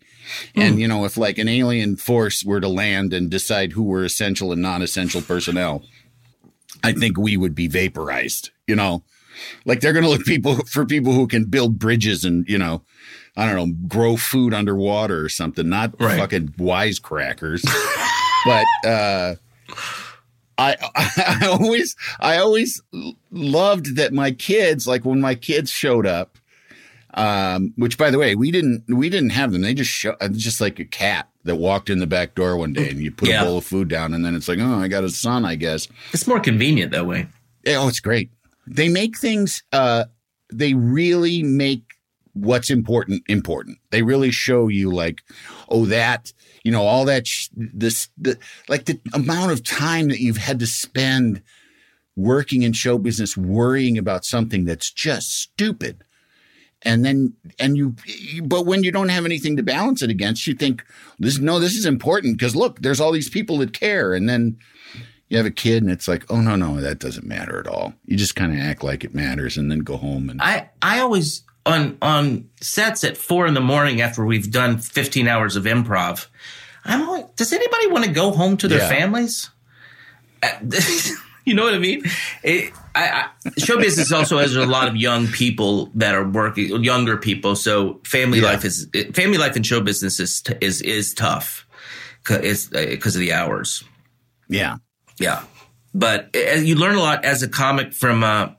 And you know, if like an alien force were to land and decide who were essential and non-essential personnel, I think we would be vaporized. You know, like they're going to look people for people who can build bridges and you know, I don't know, grow food underwater or something. Not Right. fucking wisecrackers. but uh, I I always I always loved that my kids like when my kids showed up. Um, which by the way, we didn't we didn't have them. They just show uh, just like a cat that walked in the back door one day and you put Yeah. a bowl of food down and then it's like, oh, I got a son, I guess. It's more convenient that way. Yeah, Oh, it's great. They make things. Uh, they really make what's important important. They really show you like, oh, that you know, all that sh- this the like the amount of time that you've had to spend working in show business, worrying about something that's just stupid. And then, and you, but when you don't have anything to balance it against, you think this, no, this is important because look, there's all these people that care. And then you have a kid and it's like, oh no, no, that doesn't matter at all. You just kind of act like it matters and then go home and I I always on on sets at four in the morning after we've done 15 hours of improv. I'm always, does anybody want to go home to their Yeah. families? Uh, you know what I mean? It, I, I, show business also has a lot of young people that are working, younger people. So family Yeah. life is family life in show business is is is tough because of the hours. yeah, Yeah, but uh, you learn a lot as a comic from uh,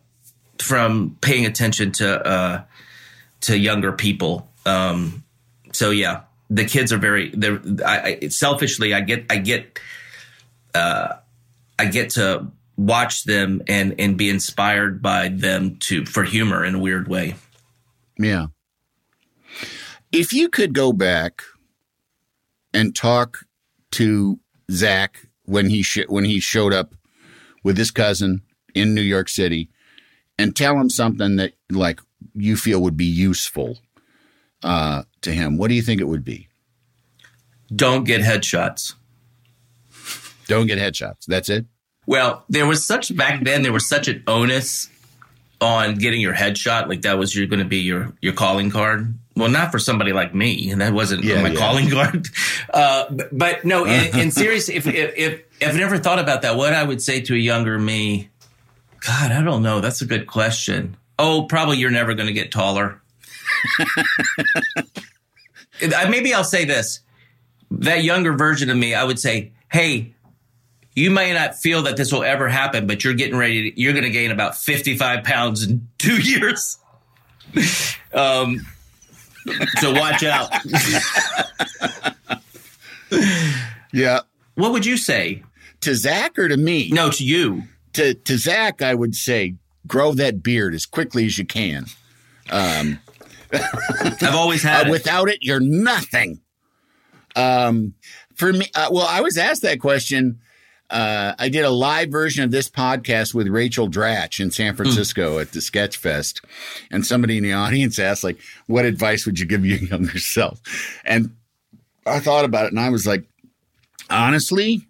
from paying attention to uh, to younger people. Um, so yeah, the kids are very. They're I, I, selfishly, I get I get uh, I get to watch them and and be inspired by them to for humor in a weird way. yeah. If you could go back and talk to Zach when he sh- when he showed up with his cousin in New York City and tell him something that like you feel would be useful uh, to him, what do you think it would be? Don't get headshots. Don't get headshots. That's it. Well, there was such back then. There was such an onus on getting your headshot, like that was you're going to be your your calling card. Well, not for somebody like me, and that wasn't Yeah, my yeah. calling card. Uh, but, but no, in, in serious, if, if if if I've never thought about that, what I would say to a younger me, God, I don't know. That's a good question. Oh, probably you're never going to get taller. Maybe I'll say this. That younger version of me, I would say, hey, you may not feel that this will ever happen, but you're getting ready. To, you're going to gain about 55 pounds in two years. um, so watch out. Yeah. what would you say? To Zach or to me? No, to you. To to Zach, I would say grow that beard as quickly as you can. Um, I've always had uh, it. without it, you're nothing. Um, for me, uh, well, I was asked that question. Uh, I did a live version of this podcast with Rachel Dratch in San Francisco at the Sketch Fest, and somebody in the audience asked, like, "What advice would you give your younger self?" And I thought about it, and I was like, honestly,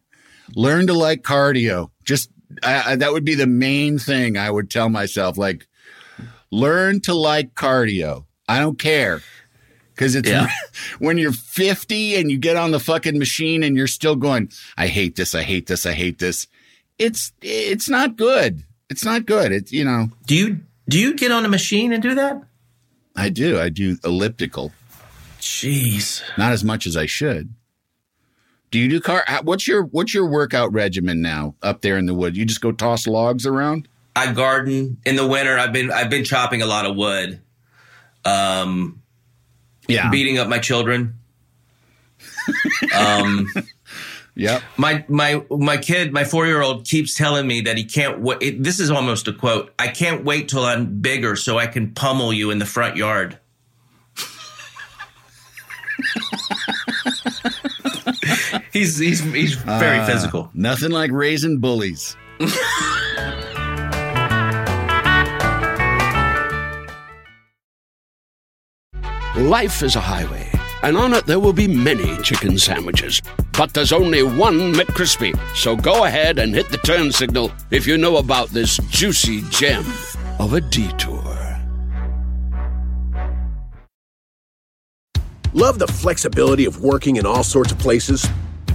learn to like cardio. Just I, I, that would be the main thing I would tell myself. Like, learn to like cardio. I don't care. Cause it's Yeah. when you're 50 and you get on the fucking machine and you're still going, I hate this, I hate this, I hate this. It's it's not good. It's not good. It's you know, Do you do you get on a machine and do that? I do. I do elliptical. Jeez. Not as much as I should. Do you do car? What's your what's your workout regimen now up there in the wood? You just go toss logs around? I garden in the winter. I've been I've been chopping a lot of wood. Um, yeah, beating up my children. um, yep. My my my kid, my four year old, keeps telling me that he can't wait. This is almost a quote. I can't wait till I'm bigger so I can pummel you in the front yard. he's he's he's very Ah, physical. Nothing like raising bullies. Life is a highway, and on it there will be many chicken sandwiches. But there's only one McCrispy. So go ahead and hit the turn signal if you know about this juicy gem of a detour. Love the flexibility of working in all sorts of places?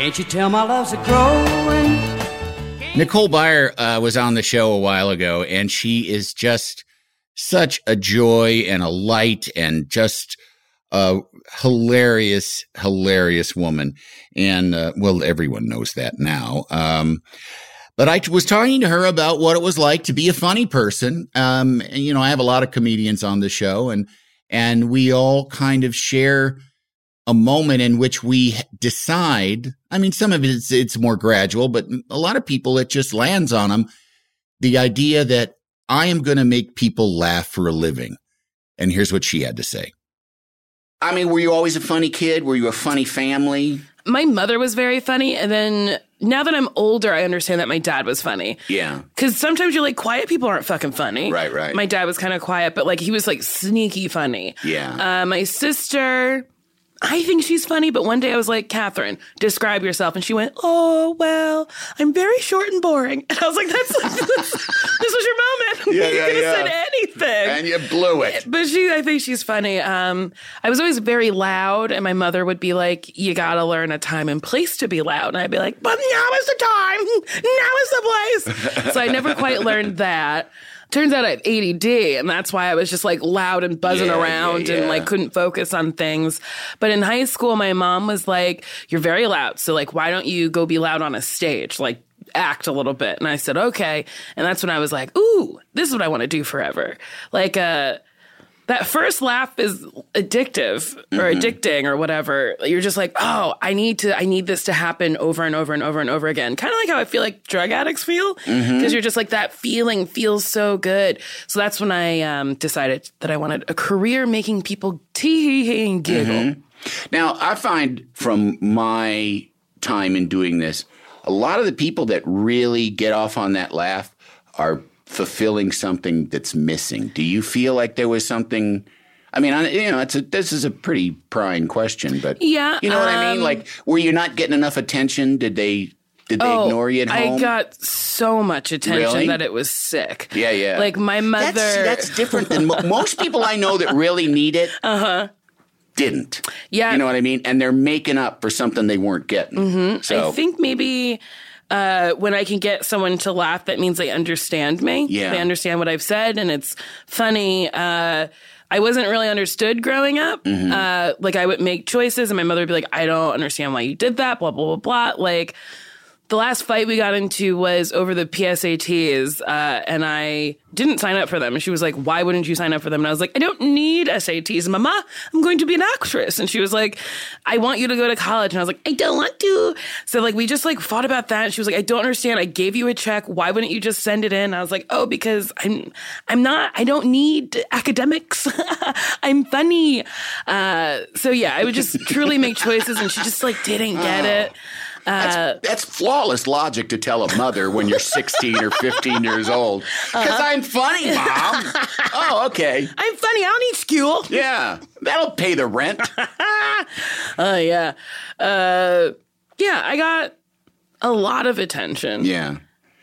Can't you tell my love's a growing? Nicole Byer uh, was on the show a while ago, and she is just such a joy and a light and just a hilarious, hilarious woman. And, uh, well, everyone knows that now. Um, but I was talking to her about what it was like to be a funny person. Um, and, you know, I have a lot of comedians on the show, and and we all kind of share a moment in which we decide. I mean, some of it's, it's more gradual, but a lot of people it just lands on them. The idea that I am going to make people laugh for a living. And here's what she had to say. I mean, were you always a funny kid? Were you a funny family? My mother was very funny, and then now that I'm older, I understand that my dad was funny. Yeah. Because sometimes you're like, quiet people aren't fucking funny. Right, right. My dad was kind of quiet, but like he was like sneaky funny. Yeah. Uh, my sister, I think she's funny, but one day I was like, Catherine, describe yourself. And she went, Oh, well, I'm very short and boring. And I was like, That's, this was your moment. Yeah, you yeah, could have yeah. said anything. And you blew it. But she, I think she's funny. Um, I was always very loud, and my mother would be like, "You got to learn a time and place to be loud." And I'd be like, "But now is the time. Now is the place." so I never quite learned that. Turns out I have ADD, and that's why I was just like loud and buzzing Yeah, yeah, around yeah. and like couldn't focus on things. But in high school, my mom was like, "You're very loud, so like, why don't you go be loud on a stage? Like, act a little bit." And I said, "Okay." And that's when I was like, "Ooh, this is what I want to do forever." Like, uh, that first laugh is addictive or Mm-hmm. addicting or whatever. You're just like, oh, I need to, I need this to happen over and over and over and over again. Kind of like how I feel like drug addicts feel, because Mhm. you're just like that feeling feels so good. So that's when I um, decided that I wanted a career making people tee hee hee and giggle. Mhm. Now, I find from my time in doing this, a lot of the people that really get off on that laugh are fulfilling something that's missing. Do you feel like there was something? I mean, I, you know, it's a, this is a pretty prying question, but Yeah, you know what I mean. um, Like, were you not getting enough attention? Did they did they Oh, ignore you at home? I got so much attention Really? that it was sick. yeah, yeah. Like my mother. That's, that's different than mo- most people I know that really need it. Uh huh. Didn't. Yeah. You know what I mean? And they're making up for something they weren't getting. hmm So I think maybe uh, when I can get someone to laugh, that means they understand me. Yeah. They understand what I've said and it's funny. Uh, I wasn't really understood growing up. Mhm. Uh, like I would make choices and my mother would be like, I don't understand why you did that, blah, blah, blah, blah. Like, the last fight we got into was over the PSATs, uh, and I didn't sign up for them. And she was like, "Why wouldn't you sign up for them?" And I was like, "I don't need SATs, Mama. I'm going to be an actress." And she was like, "I want you to go to college." And I was like, "I don't want to." So like we just like fought about that. And she was like, "I don't understand. I gave you a check. Why wouldn't you just send it in?" And I was like, "Oh, because I'm I'm not. I don't need academics. I'm funny." Uh, so yeah, I would just truly make choices, and she just like didn't get it. Uh, That's flawless logic to tell a mother when you're 16 or 15 years old. Because Uh-huh. I'm funny, mom. oh, okay. I'm funny. I don't need school. Yeah, that'll pay the rent. Oh yeah. Uh, Yeah, I got a lot of attention. Yeah.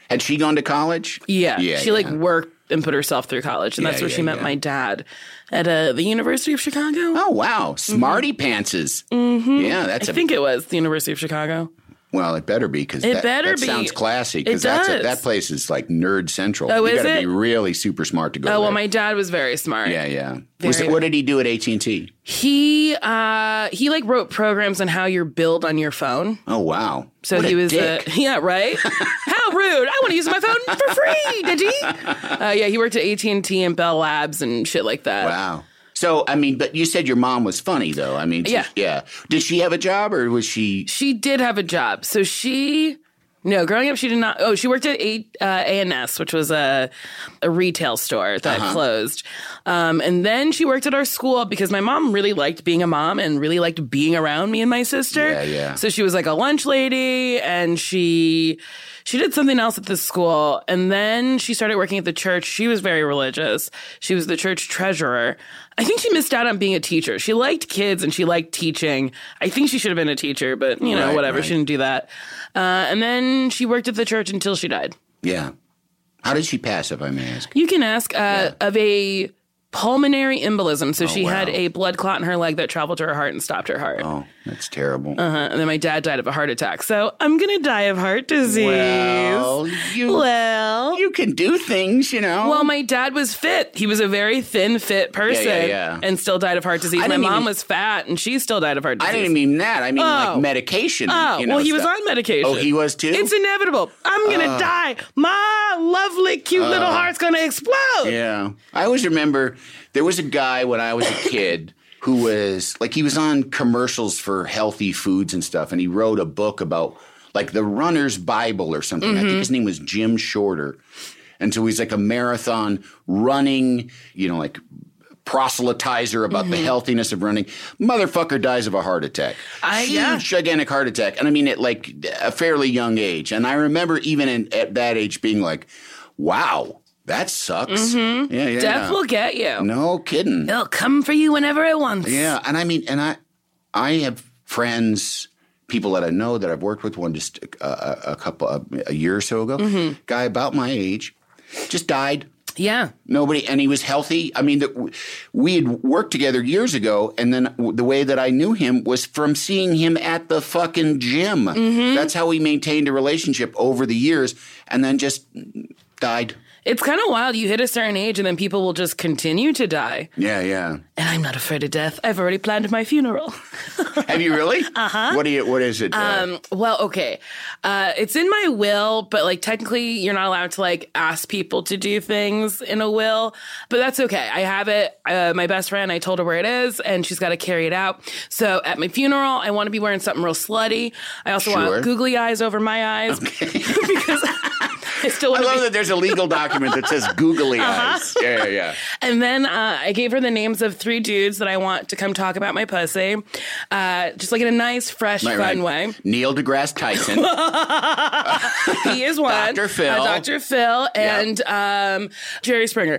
Had she gone to college? Yeah, Yeah, she like worked and put herself through college, and Yeah, that's where yeah, she met yeah. my dad at uh, the University of Chicago. Oh wow, smarty pantses. Mm-hmm. Yeah, that's I a- think it was the University of Chicago. Well, it better be because It that, better that be. sounds classy. It Because a, that place is like nerd central. Oh, you is gotta it? be really super smart to go. Oh there. well, my dad was very smart. yeah, yeah. Was what did he do at AT and T? He uh he like wrote programs on how you're billed on your phone. Oh wow. So What he a was. Uh, yeah right. how rude! I want to use my phone for free. Did he? Uh, yeah, he worked at AT and T and Bell Labs and shit like that. Wow. So I mean, but you said your mom was funny though. I mean, she- Yeah. yeah. Did she have a job or was she? She did have a job. So she, no, growing up, she did not. Oh, she worked at A uh, A&S, which was a, a retail store that Uh-huh. closed. Um, and then she worked at our school because my mom really liked being a mom and really liked being around me and my sister. Yeah, yeah. So she was like a lunch lady and she she did something else at the school and then she started working at the church. She was very religious. She was the church treasurer. I think she missed out on being a teacher. She liked kids and she liked teaching. I think she should have been a teacher, but you know, Right, whatever. right. She didn't do that. Uh, and then she worked at the church until she died. Yeah. How did she pass, if I may ask? You can ask uh, of a pulmonary embolism. So Oh, she had wow. a blood clot in her leg that traveled to her heart and stopped her heart. Oh, that's terrible. Uh-huh. And then my dad died of a heart attack. So I'm going to die of heart disease. Well, you well, you can do things, you know. Well, my dad was fit. He was a very thin, fit person Yeah, yeah, yeah. and still died of heart disease. My mom even- was fat and she still died of heart disease. I didn't mean that. I mean Oh. like medication. Oh, you know, well, he was on medication. Oh, he was too. It's inevitable. I'm going to Ugh. die. My lovely, cute little heart's going to explode. Yeah. I always remember there was a guy when I was a kid who was like he was on commercials for healthy foods and stuff, and he wrote a book about like the runner's Bible or something. I Mm-hmm. think his name was Jim Shorter. And so he's like a marathon running, you know, like proselytizer about Mm-hmm. the healthiness of running. Motherfucker dies of a heart attack. I- Huge, yeah. gigantic heart attack. And I mean, at like a fairly young age. And I remember even in, at that age being like, wow, that sucks. Yeah, yeah. Death will get you. No kidding. It'll come for you whenever it wants. Yeah, and I mean, and I, I have friends, people that I know that I've worked with. One just a, a, a couple, a, a year or so ago, Mm-hmm. guy about my age, just died. Yeah. Nobody, and he was healthy. I mean, the, we had worked together years ago, and then the way that I knew him was from seeing him at the fucking gym. Mm-hmm. That's how we maintained a relationship over the years, and then just died. It's kind of wild. You hit a certain age and then people will just continue to die. Yeah, yeah. And I'm not afraid of death. I've already planned my funeral. Have you really? uh huh. What do you? What is it? uh, Um, well, okay. Uh, it's in my will, but like technically you're not allowed to like ask people to do things in a will, but that's okay. I have it. Uh, my best friend, I told her where it is and she's got to carry it out. So at my funeral, I want to be wearing something real slutty. I also Sure. want googly eyes over my eyes because I still I love be that there's a legal document that says googly eyes. Yeah, yeah, yeah. And then uh, I gave her the names of three dudes that I want to come talk about my pussy, uh, just like in a nice, fresh, Right, fun right. way. Neil deGrasse Tyson. He is one. Dr. Phil. Uh, Dr. Phil and um, Jerry Springer.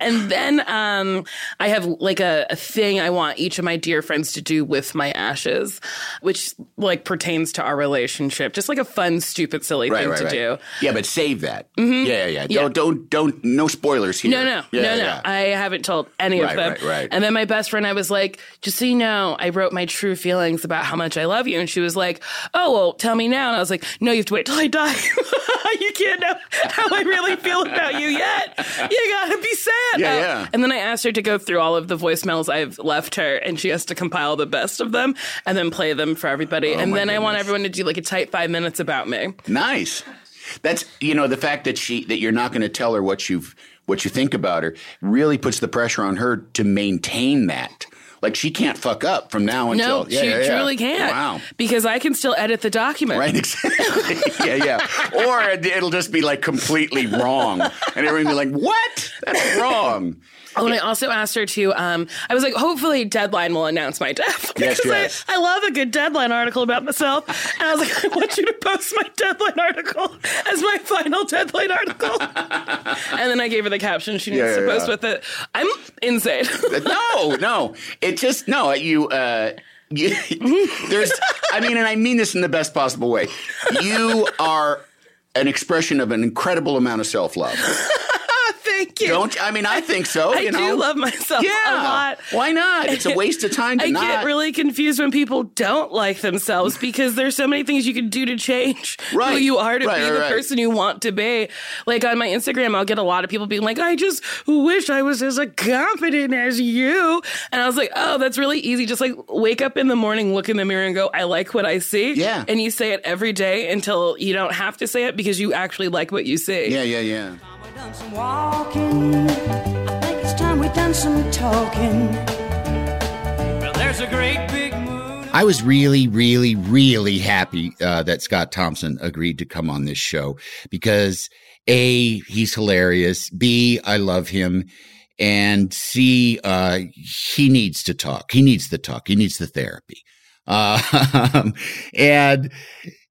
and then um, I have like a, a thing I want each of my dear friends to do with my ashes, which like pertains to our relationship. Just like a fun, stupid, silly right, thing right, to right. do. Yeah, but save that. Mm-hmm. Yeah, yeah, yeah. Yeah. Don't, don't, don't. No spoilers here. No, no, Yeah, no, no. yeah. I haven't told any Right, of them. right, right. And then my best friend, I was like, just so you know, I wrote my true feelings about how much I love you. And she was like, oh, well, tell me now. And I was like, no, you have to wait till I die. you can't know how I really feel about you yet. You gotta be sad. Yeah, yeah. And then I asked her to go through all of the voicemails I've left her, and she has to compile the best of them and then play them for everybody. Oh, and then I want everyone to do like a tight five minutes about me. Nice. That's you know the fact that she that you're not going to tell her what you've what you think about her really puts the pressure on her to maintain that. Like she can't fuck up from now until No, yeah, she yeah, yeah. truly can't. Wow. Because I can still edit the document. Right, exactly. yeah, yeah. Or it- it'll just be like completely wrong, and everyone be like, "What? That's wrong." Oh, and I also asked her to. Um, I was like, hopefully, Deadline will announce my death Yes, because yes. I, I love a good Deadline article about myself. And I was like, I want you to post my Deadline article as my final Deadline article. and then I gave her the caption she needs Yeah, to yeah, post yeah. with it. I'm insane. no, no. It just no. You. uh you, there's I mean, and I mean this in the best possible way. You are an expression of an incredible amount of self love. Thank you. Don't I mean I think so. I you do know? love myself yeah. a lot. Why not? It's a waste of time to I not. get really confused when people don't like themselves because there's so many things you can do to change who you are to Right, be right, the right. person you want to be. Like on my Instagram, I'll get a lot of people being like, I just wish I was as confident as you. And I was like, oh, that's really easy. Just like wake up in the morning, look in the mirror and go, I like what I see. Yeah. And you say it every day until you don't have to say it because you actually like what you see. yeah, yeah, yeah. Done some walking. I think it's time we done some talking. Well, there's a great big moon. I was really, really, really happy uh, that Scott Thompson agreed to come on this show because A, he's hilarious. B, I love him. And C, uh, he needs to talk. He needs the talk. He needs the therapy. Uh, and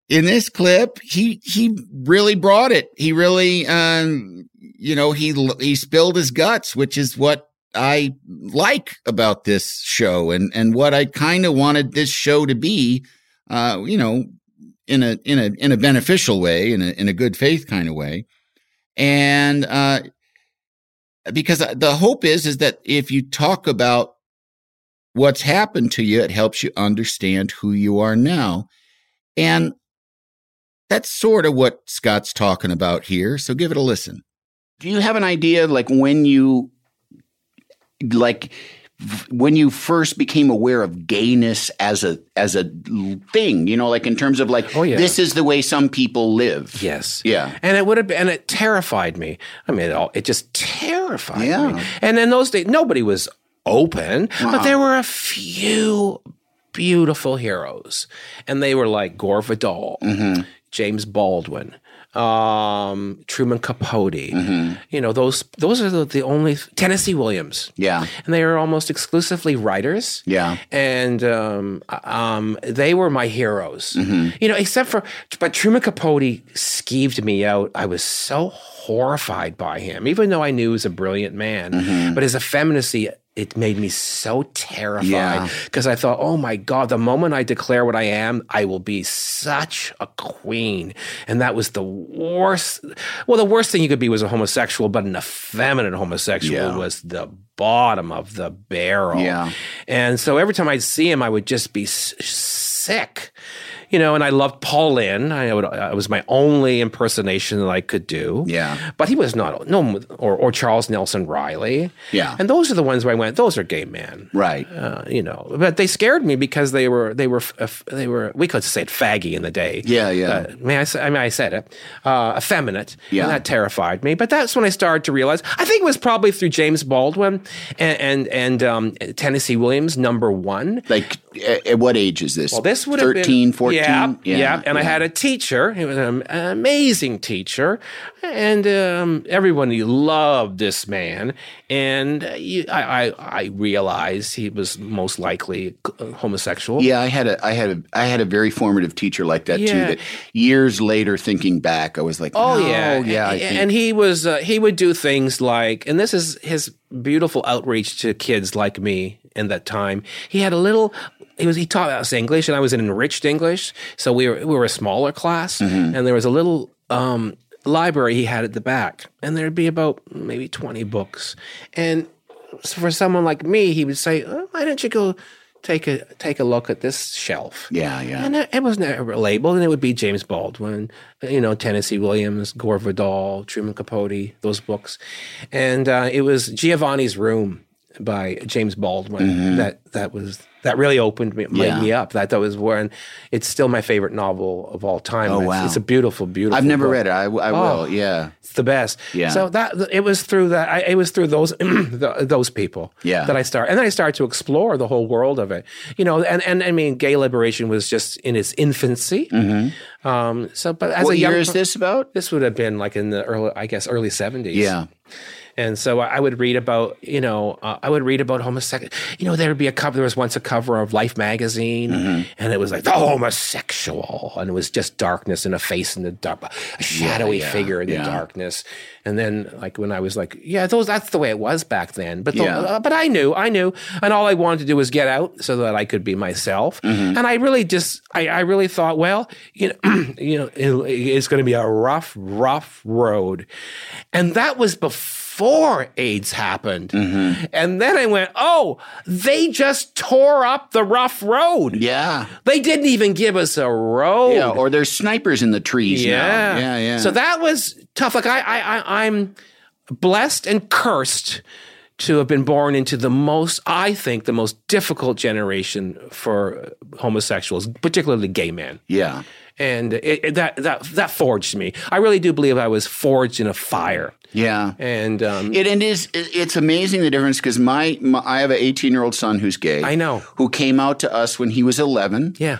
in this clip, he, he really brought it. He really, um, you know, he, he spilled his guts, which is what I like about this show and, and what I kind of wanted this show to be, uh, you know, in a, in a, in a beneficial way, in a, in a good faith kind of way. And, uh, because the hope is, is that if you talk about what's happened to you, it helps you understand who you are now. And that's sort of what Scott's talking about here. So give it a listen. Do you have an idea, like when you, like, when you first became aware of gayness as a as a thing? You know, like in terms of like, Oh, yeah. this is the way some people live. Yes. Yeah. And it would have been, and it terrified me. I mean, it, all, it just terrified Yeah. me. And in those days, nobody was open, Uh-uh. but there were a few beautiful heroes. And they were like Gore Vidal, Mm-hmm. James Baldwin, um, Truman Capote. Mm-hmm. You know, those those are the, the only Tennessee Williams. Yeah. And they are almost exclusively writers Yeah. and um, um, they were my heroes. Mm-hmm. You know, except for but Truman Capote skeeved me out. I was so horrified by him, even though I knew he was a brilliant man. Mm-hmm. But his effeminacy. It made me so terrified Yeah. because I thought, oh my God, the moment I declare what I am, I will be such a queen. And that was the worst. Well, the worst thing you could be was a homosexual, but an effeminate homosexual Yeah. was the bottom of the barrel. Yeah. And so every time I'd see him, I would just be s- sick, you know. And I loved Paul Lynde. I would, uh, it was my only impersonation that I could do. Yeah. But he was not no, or or Charles Nelson Reilly. Yeah. And those are the ones where I went. Those are gay men. Right. Uh, you know, but they scared me because they were they were f- they were we could say it faggy in the day. Yeah, yeah. Uh, may I say? I mean, I said it. Uh, effeminate. Yeah. And that terrified me. But that's when I started to realize. I think it was probably through James Baldwin and and, and um, Tennessee Williams, number one. Like, at, at what age is this? Well, this would have 13, been 14? Yeah, yeah. And I had a teacher. He was an amazing teacher, and um, everyone loved this man. And uh, I, I, I realized he was most likely uh, homosexual. Yeah, I had a, I had a, I had a very formative teacher like that too. That years later, thinking back, I was like, Oh no, yeah, yeah. I and, think- and he was uh, he would do things like, and this is his beautiful outreach to kids like me in that time. He had a little. He was he taught us English, and I was in enriched English, so we were we were a smaller class, Mm-hmm. and there was a little um, library he had at the back, and there'd be about maybe twenty books, and for someone like me, he would say, oh, "Why don't you go?" Take a take a look at this shelf. yeah, yeah. And it, it was never labeled, and it would be James Baldwin, you know, Tennessee Williams, Gore Vidal, Truman Capote, those books, and uh, it was Giovanni's Room by James Baldwin that that was that really opened me, Mm-hmm. Yeah. me up. That that was where, and it's still my favorite novel of all time. Oh, It's- wow. it's a beautiful, beautiful. I've never book. read it. I, I Oh. will. Yeah. It's the best. Yeah. So that it was through that. I, it was through those th- those people. Yeah. That I started, and then I started to explore the whole world of it. You know, and and I mean, gay liberation was just in its infancy. Um. So, but as Mm-hmm. What a young year is this about? This would have been like in the early, I guess, early seventies. Yeah. And so I would read about, you know, uh, I would read about homosexual. You know, there would be a couple. There was once a cover of Life magazine, Mm-hmm. and it was like the homosexual, and it was just darkness and a face in the dark, a shadowy yeah, figure in yeah. the darkness. And then, like when I was like, yeah, those that's the way it was back then. But the, Yeah. uh, but I knew, I knew, and all I wanted to do was get out so that I could be myself. Mm-hmm. And I really just, I, I really thought, well, you know, you know, it- it's going to be a rough, rough road, and that was before AIDS happened. Mm-hmm. And then I went, oh, they just tore up the rough road. Yeah. They didn't even give us a road. Yeah, or there's snipers in the trees Yeah, now. Yeah, yeah. So that was tough. Like I, I, I, I'm blessed and cursed to have been born into the most, I think, the most difficult generation for homosexuals, particularly gay men. yeah. And it, it- that that that forged me. I really do believe I was forged in a fire. Yeah. And um, It, it is. it- It's amazing the difference because my, my I have an 18 year old son who's gay. I know. Who came out to us when he was 11. Yeah.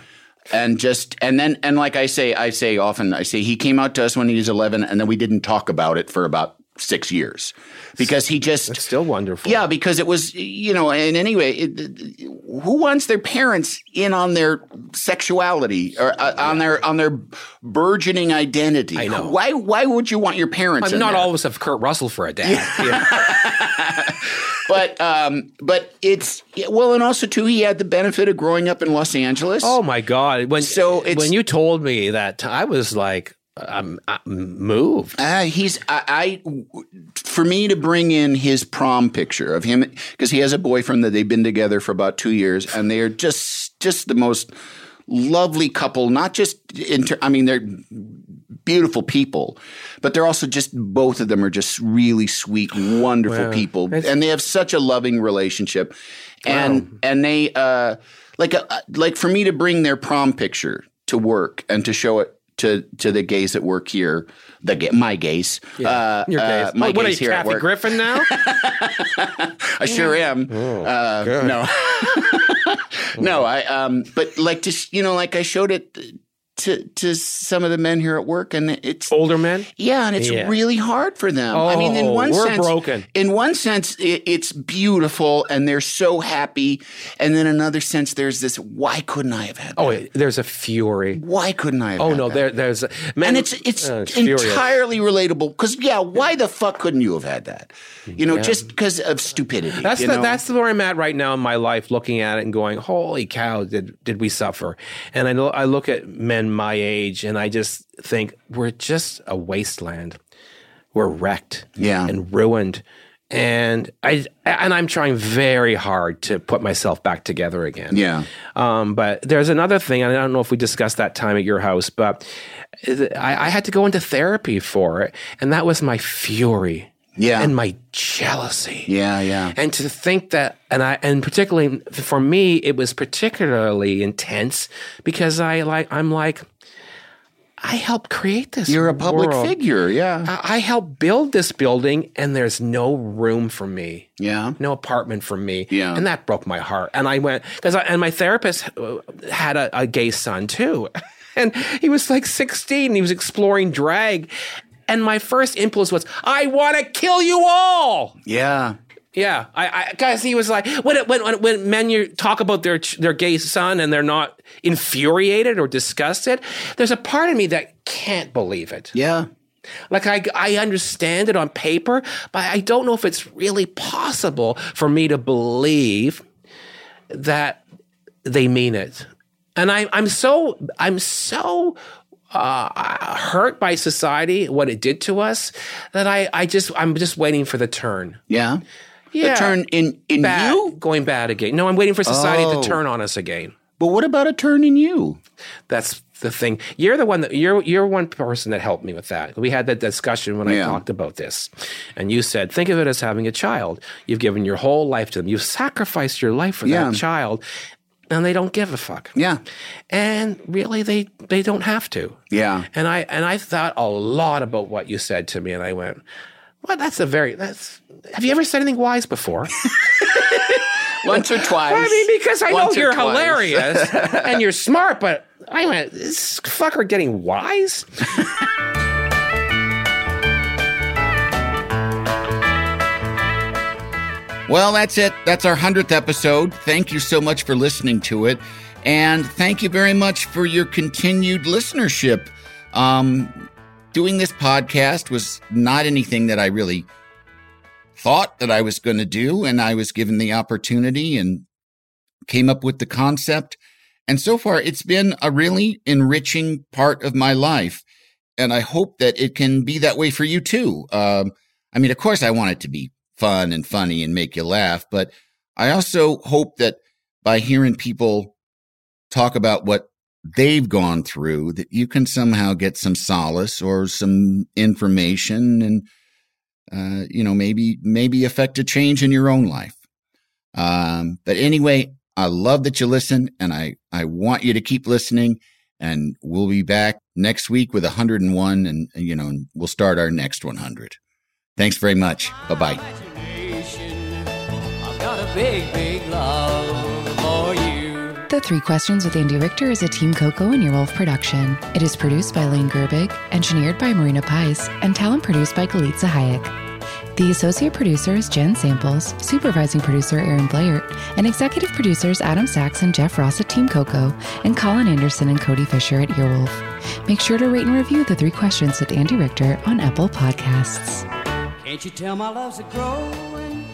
And just and then and like I say, I say often, I say he came out to us when he was 11, and then we didn't talk about it for about six years because he just It's still wonderful. yeah because it was you know and anyway it, who wants their parents in on their sexuality or uh, on their on their burgeoning identity I know. why why would you want your parents I mean, in not there? all of us have Kurt Russell for a dad. Yeah. but um but it's well and also too he had the benefit of growing up in Los Angeles Oh my God! When So it's- when you told me that, I was like, I'm, I'm moved. Uh, he's I, I for me to bring in his prom picture of him because he has a boyfriend that they've been together for about two years and they are just just the most lovely couple. Not just inter- I mean they're beautiful people, but they're also just both of them are just really sweet, wonderful Wow. people, That's- and they have such a loving relationship. And and they uh like a, like for me to bring their prom picture to work and to show it to to the gays that work here, the ga- my gays, uh, Your uh, gays. my what, what are you, here at Kathy work. Griffin now? I sure am. Oh, uh, no, no. I um, but like just you know, like I showed it to to some of the men here at work, and it's Older men? Yeah, and it's Yeah. really hard for them. I mean, in Oh, one we're sense, broken. In one sense, it, it's beautiful, and they're so happy, and then another sense, there's this: why couldn't I have had? That? Oh, there's a fury. Why couldn't I? Have Oh had no, that? there, there's a, men, and it's it's uh, furious. entirely relatable because yeah, why the fuck couldn't you have had that? You know, Yeah. just because of stupidity. That's the, know? that's where I'm at right now in my life, looking at it and going, "Holy cow, did did we suffer?" And I know I look at men my age, and I just think we're just a wasteland. We're wrecked, Yeah. and ruined. And I and I'm trying very hard to put myself back together again. Yeah. Um, but there's another thing, and I don't know if we discussed that time at your house, but I, I had to go into therapy for it, and that was my fury. Yeah. And my jealousy. Yeah, yeah. And to think that, and I, and particularly for me, it was particularly intense because I like, I'm like, I helped create this. You're a public world. figure, yeah. I, I helped build this building, and there's no room for me. Yeah. No apartment for me. Yeah. And that broke my heart. And I went, because and my therapist uh, had a, a gay son too. And he was like 16 and he was exploring drag. And my first impulse was, I want to kill you all. Yeah. Yeah, I, I guys, he was like, when when when, when men you talk about their their gay son and they're not infuriated or disgusted, there's a part of me that can't believe it. Yeah. Like I I understand it on paper, but I don't know if it's really possible for me to believe that they mean it. And I I'm so I'm so uh, hurt by society, what it did to us, that I I just I'm just waiting for the turn. Yeah. Yeah. The turn in in bad, you? going bad again. No, I'm waiting for society Oh. to turn on us again. But what about a turn in you? That's the thing. You're the one that you're you're one person that helped me with that. We had that discussion when I talked about this. And you said, think of it as having a child. You've given your whole life to them. You've sacrificed your life for Yeah. that child. And they don't give a fuck. Yeah. And really they they don't have to. Yeah. And I and I thought a lot about what you said to me and I went, Well, that's a very that's have you ever said anything wise before? Once or twice. I mean, because I know Once or you're twice. hilarious and you're smart, but I went, this fucker getting wise? Well, that's it. That's our 100th episode. Thank you so much for listening to it. And thank you very much for your continued listenership. Um, doing this podcast was not anything that I really thought that I was going to do. And I was given the opportunity and came up with the concept. And so far, it's been a really enriching part of my life. And I hope that it can be that way for you too. Um, I mean, of course, I want it to be fun and funny and make you laugh, but I also hope that by hearing people talk about what they've gone through, that you can somehow get some solace or some information and, uh, you know, maybe, maybe affect a change in your own life. Um, but anyway, I love that you listen and I, I want you to keep listening and we'll be back next week with 101 and, you know, we'll start our next 100. Thanks very much. Bye bye. I've got a big, big love for you. The Three Questions with Andy Richter is a Team Coco and Earwolf production. It is produced by Lane Gerbig, engineered by Marina Pais, and talent produced by Galitza Hayek. The associate producer is Jen Samples, supervising producer Aaron Blair, and executive producers Adam Sachs and Jeff Ross at Team Coco, and Colin Anderson and Cody Fisher at Earwolf. Make sure to rate and review The Three Questions with Andy Richter on Apple Podcasts. Can't you tell my love's a growing?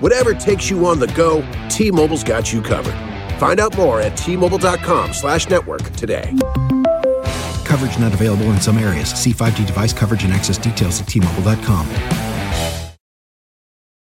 Whatever takes you on the go, T-Mobile's got you covered. Find out more at T-Mobile.com slash network today. Coverage not available in some areas. See 5G device coverage and access details at tmobile.com.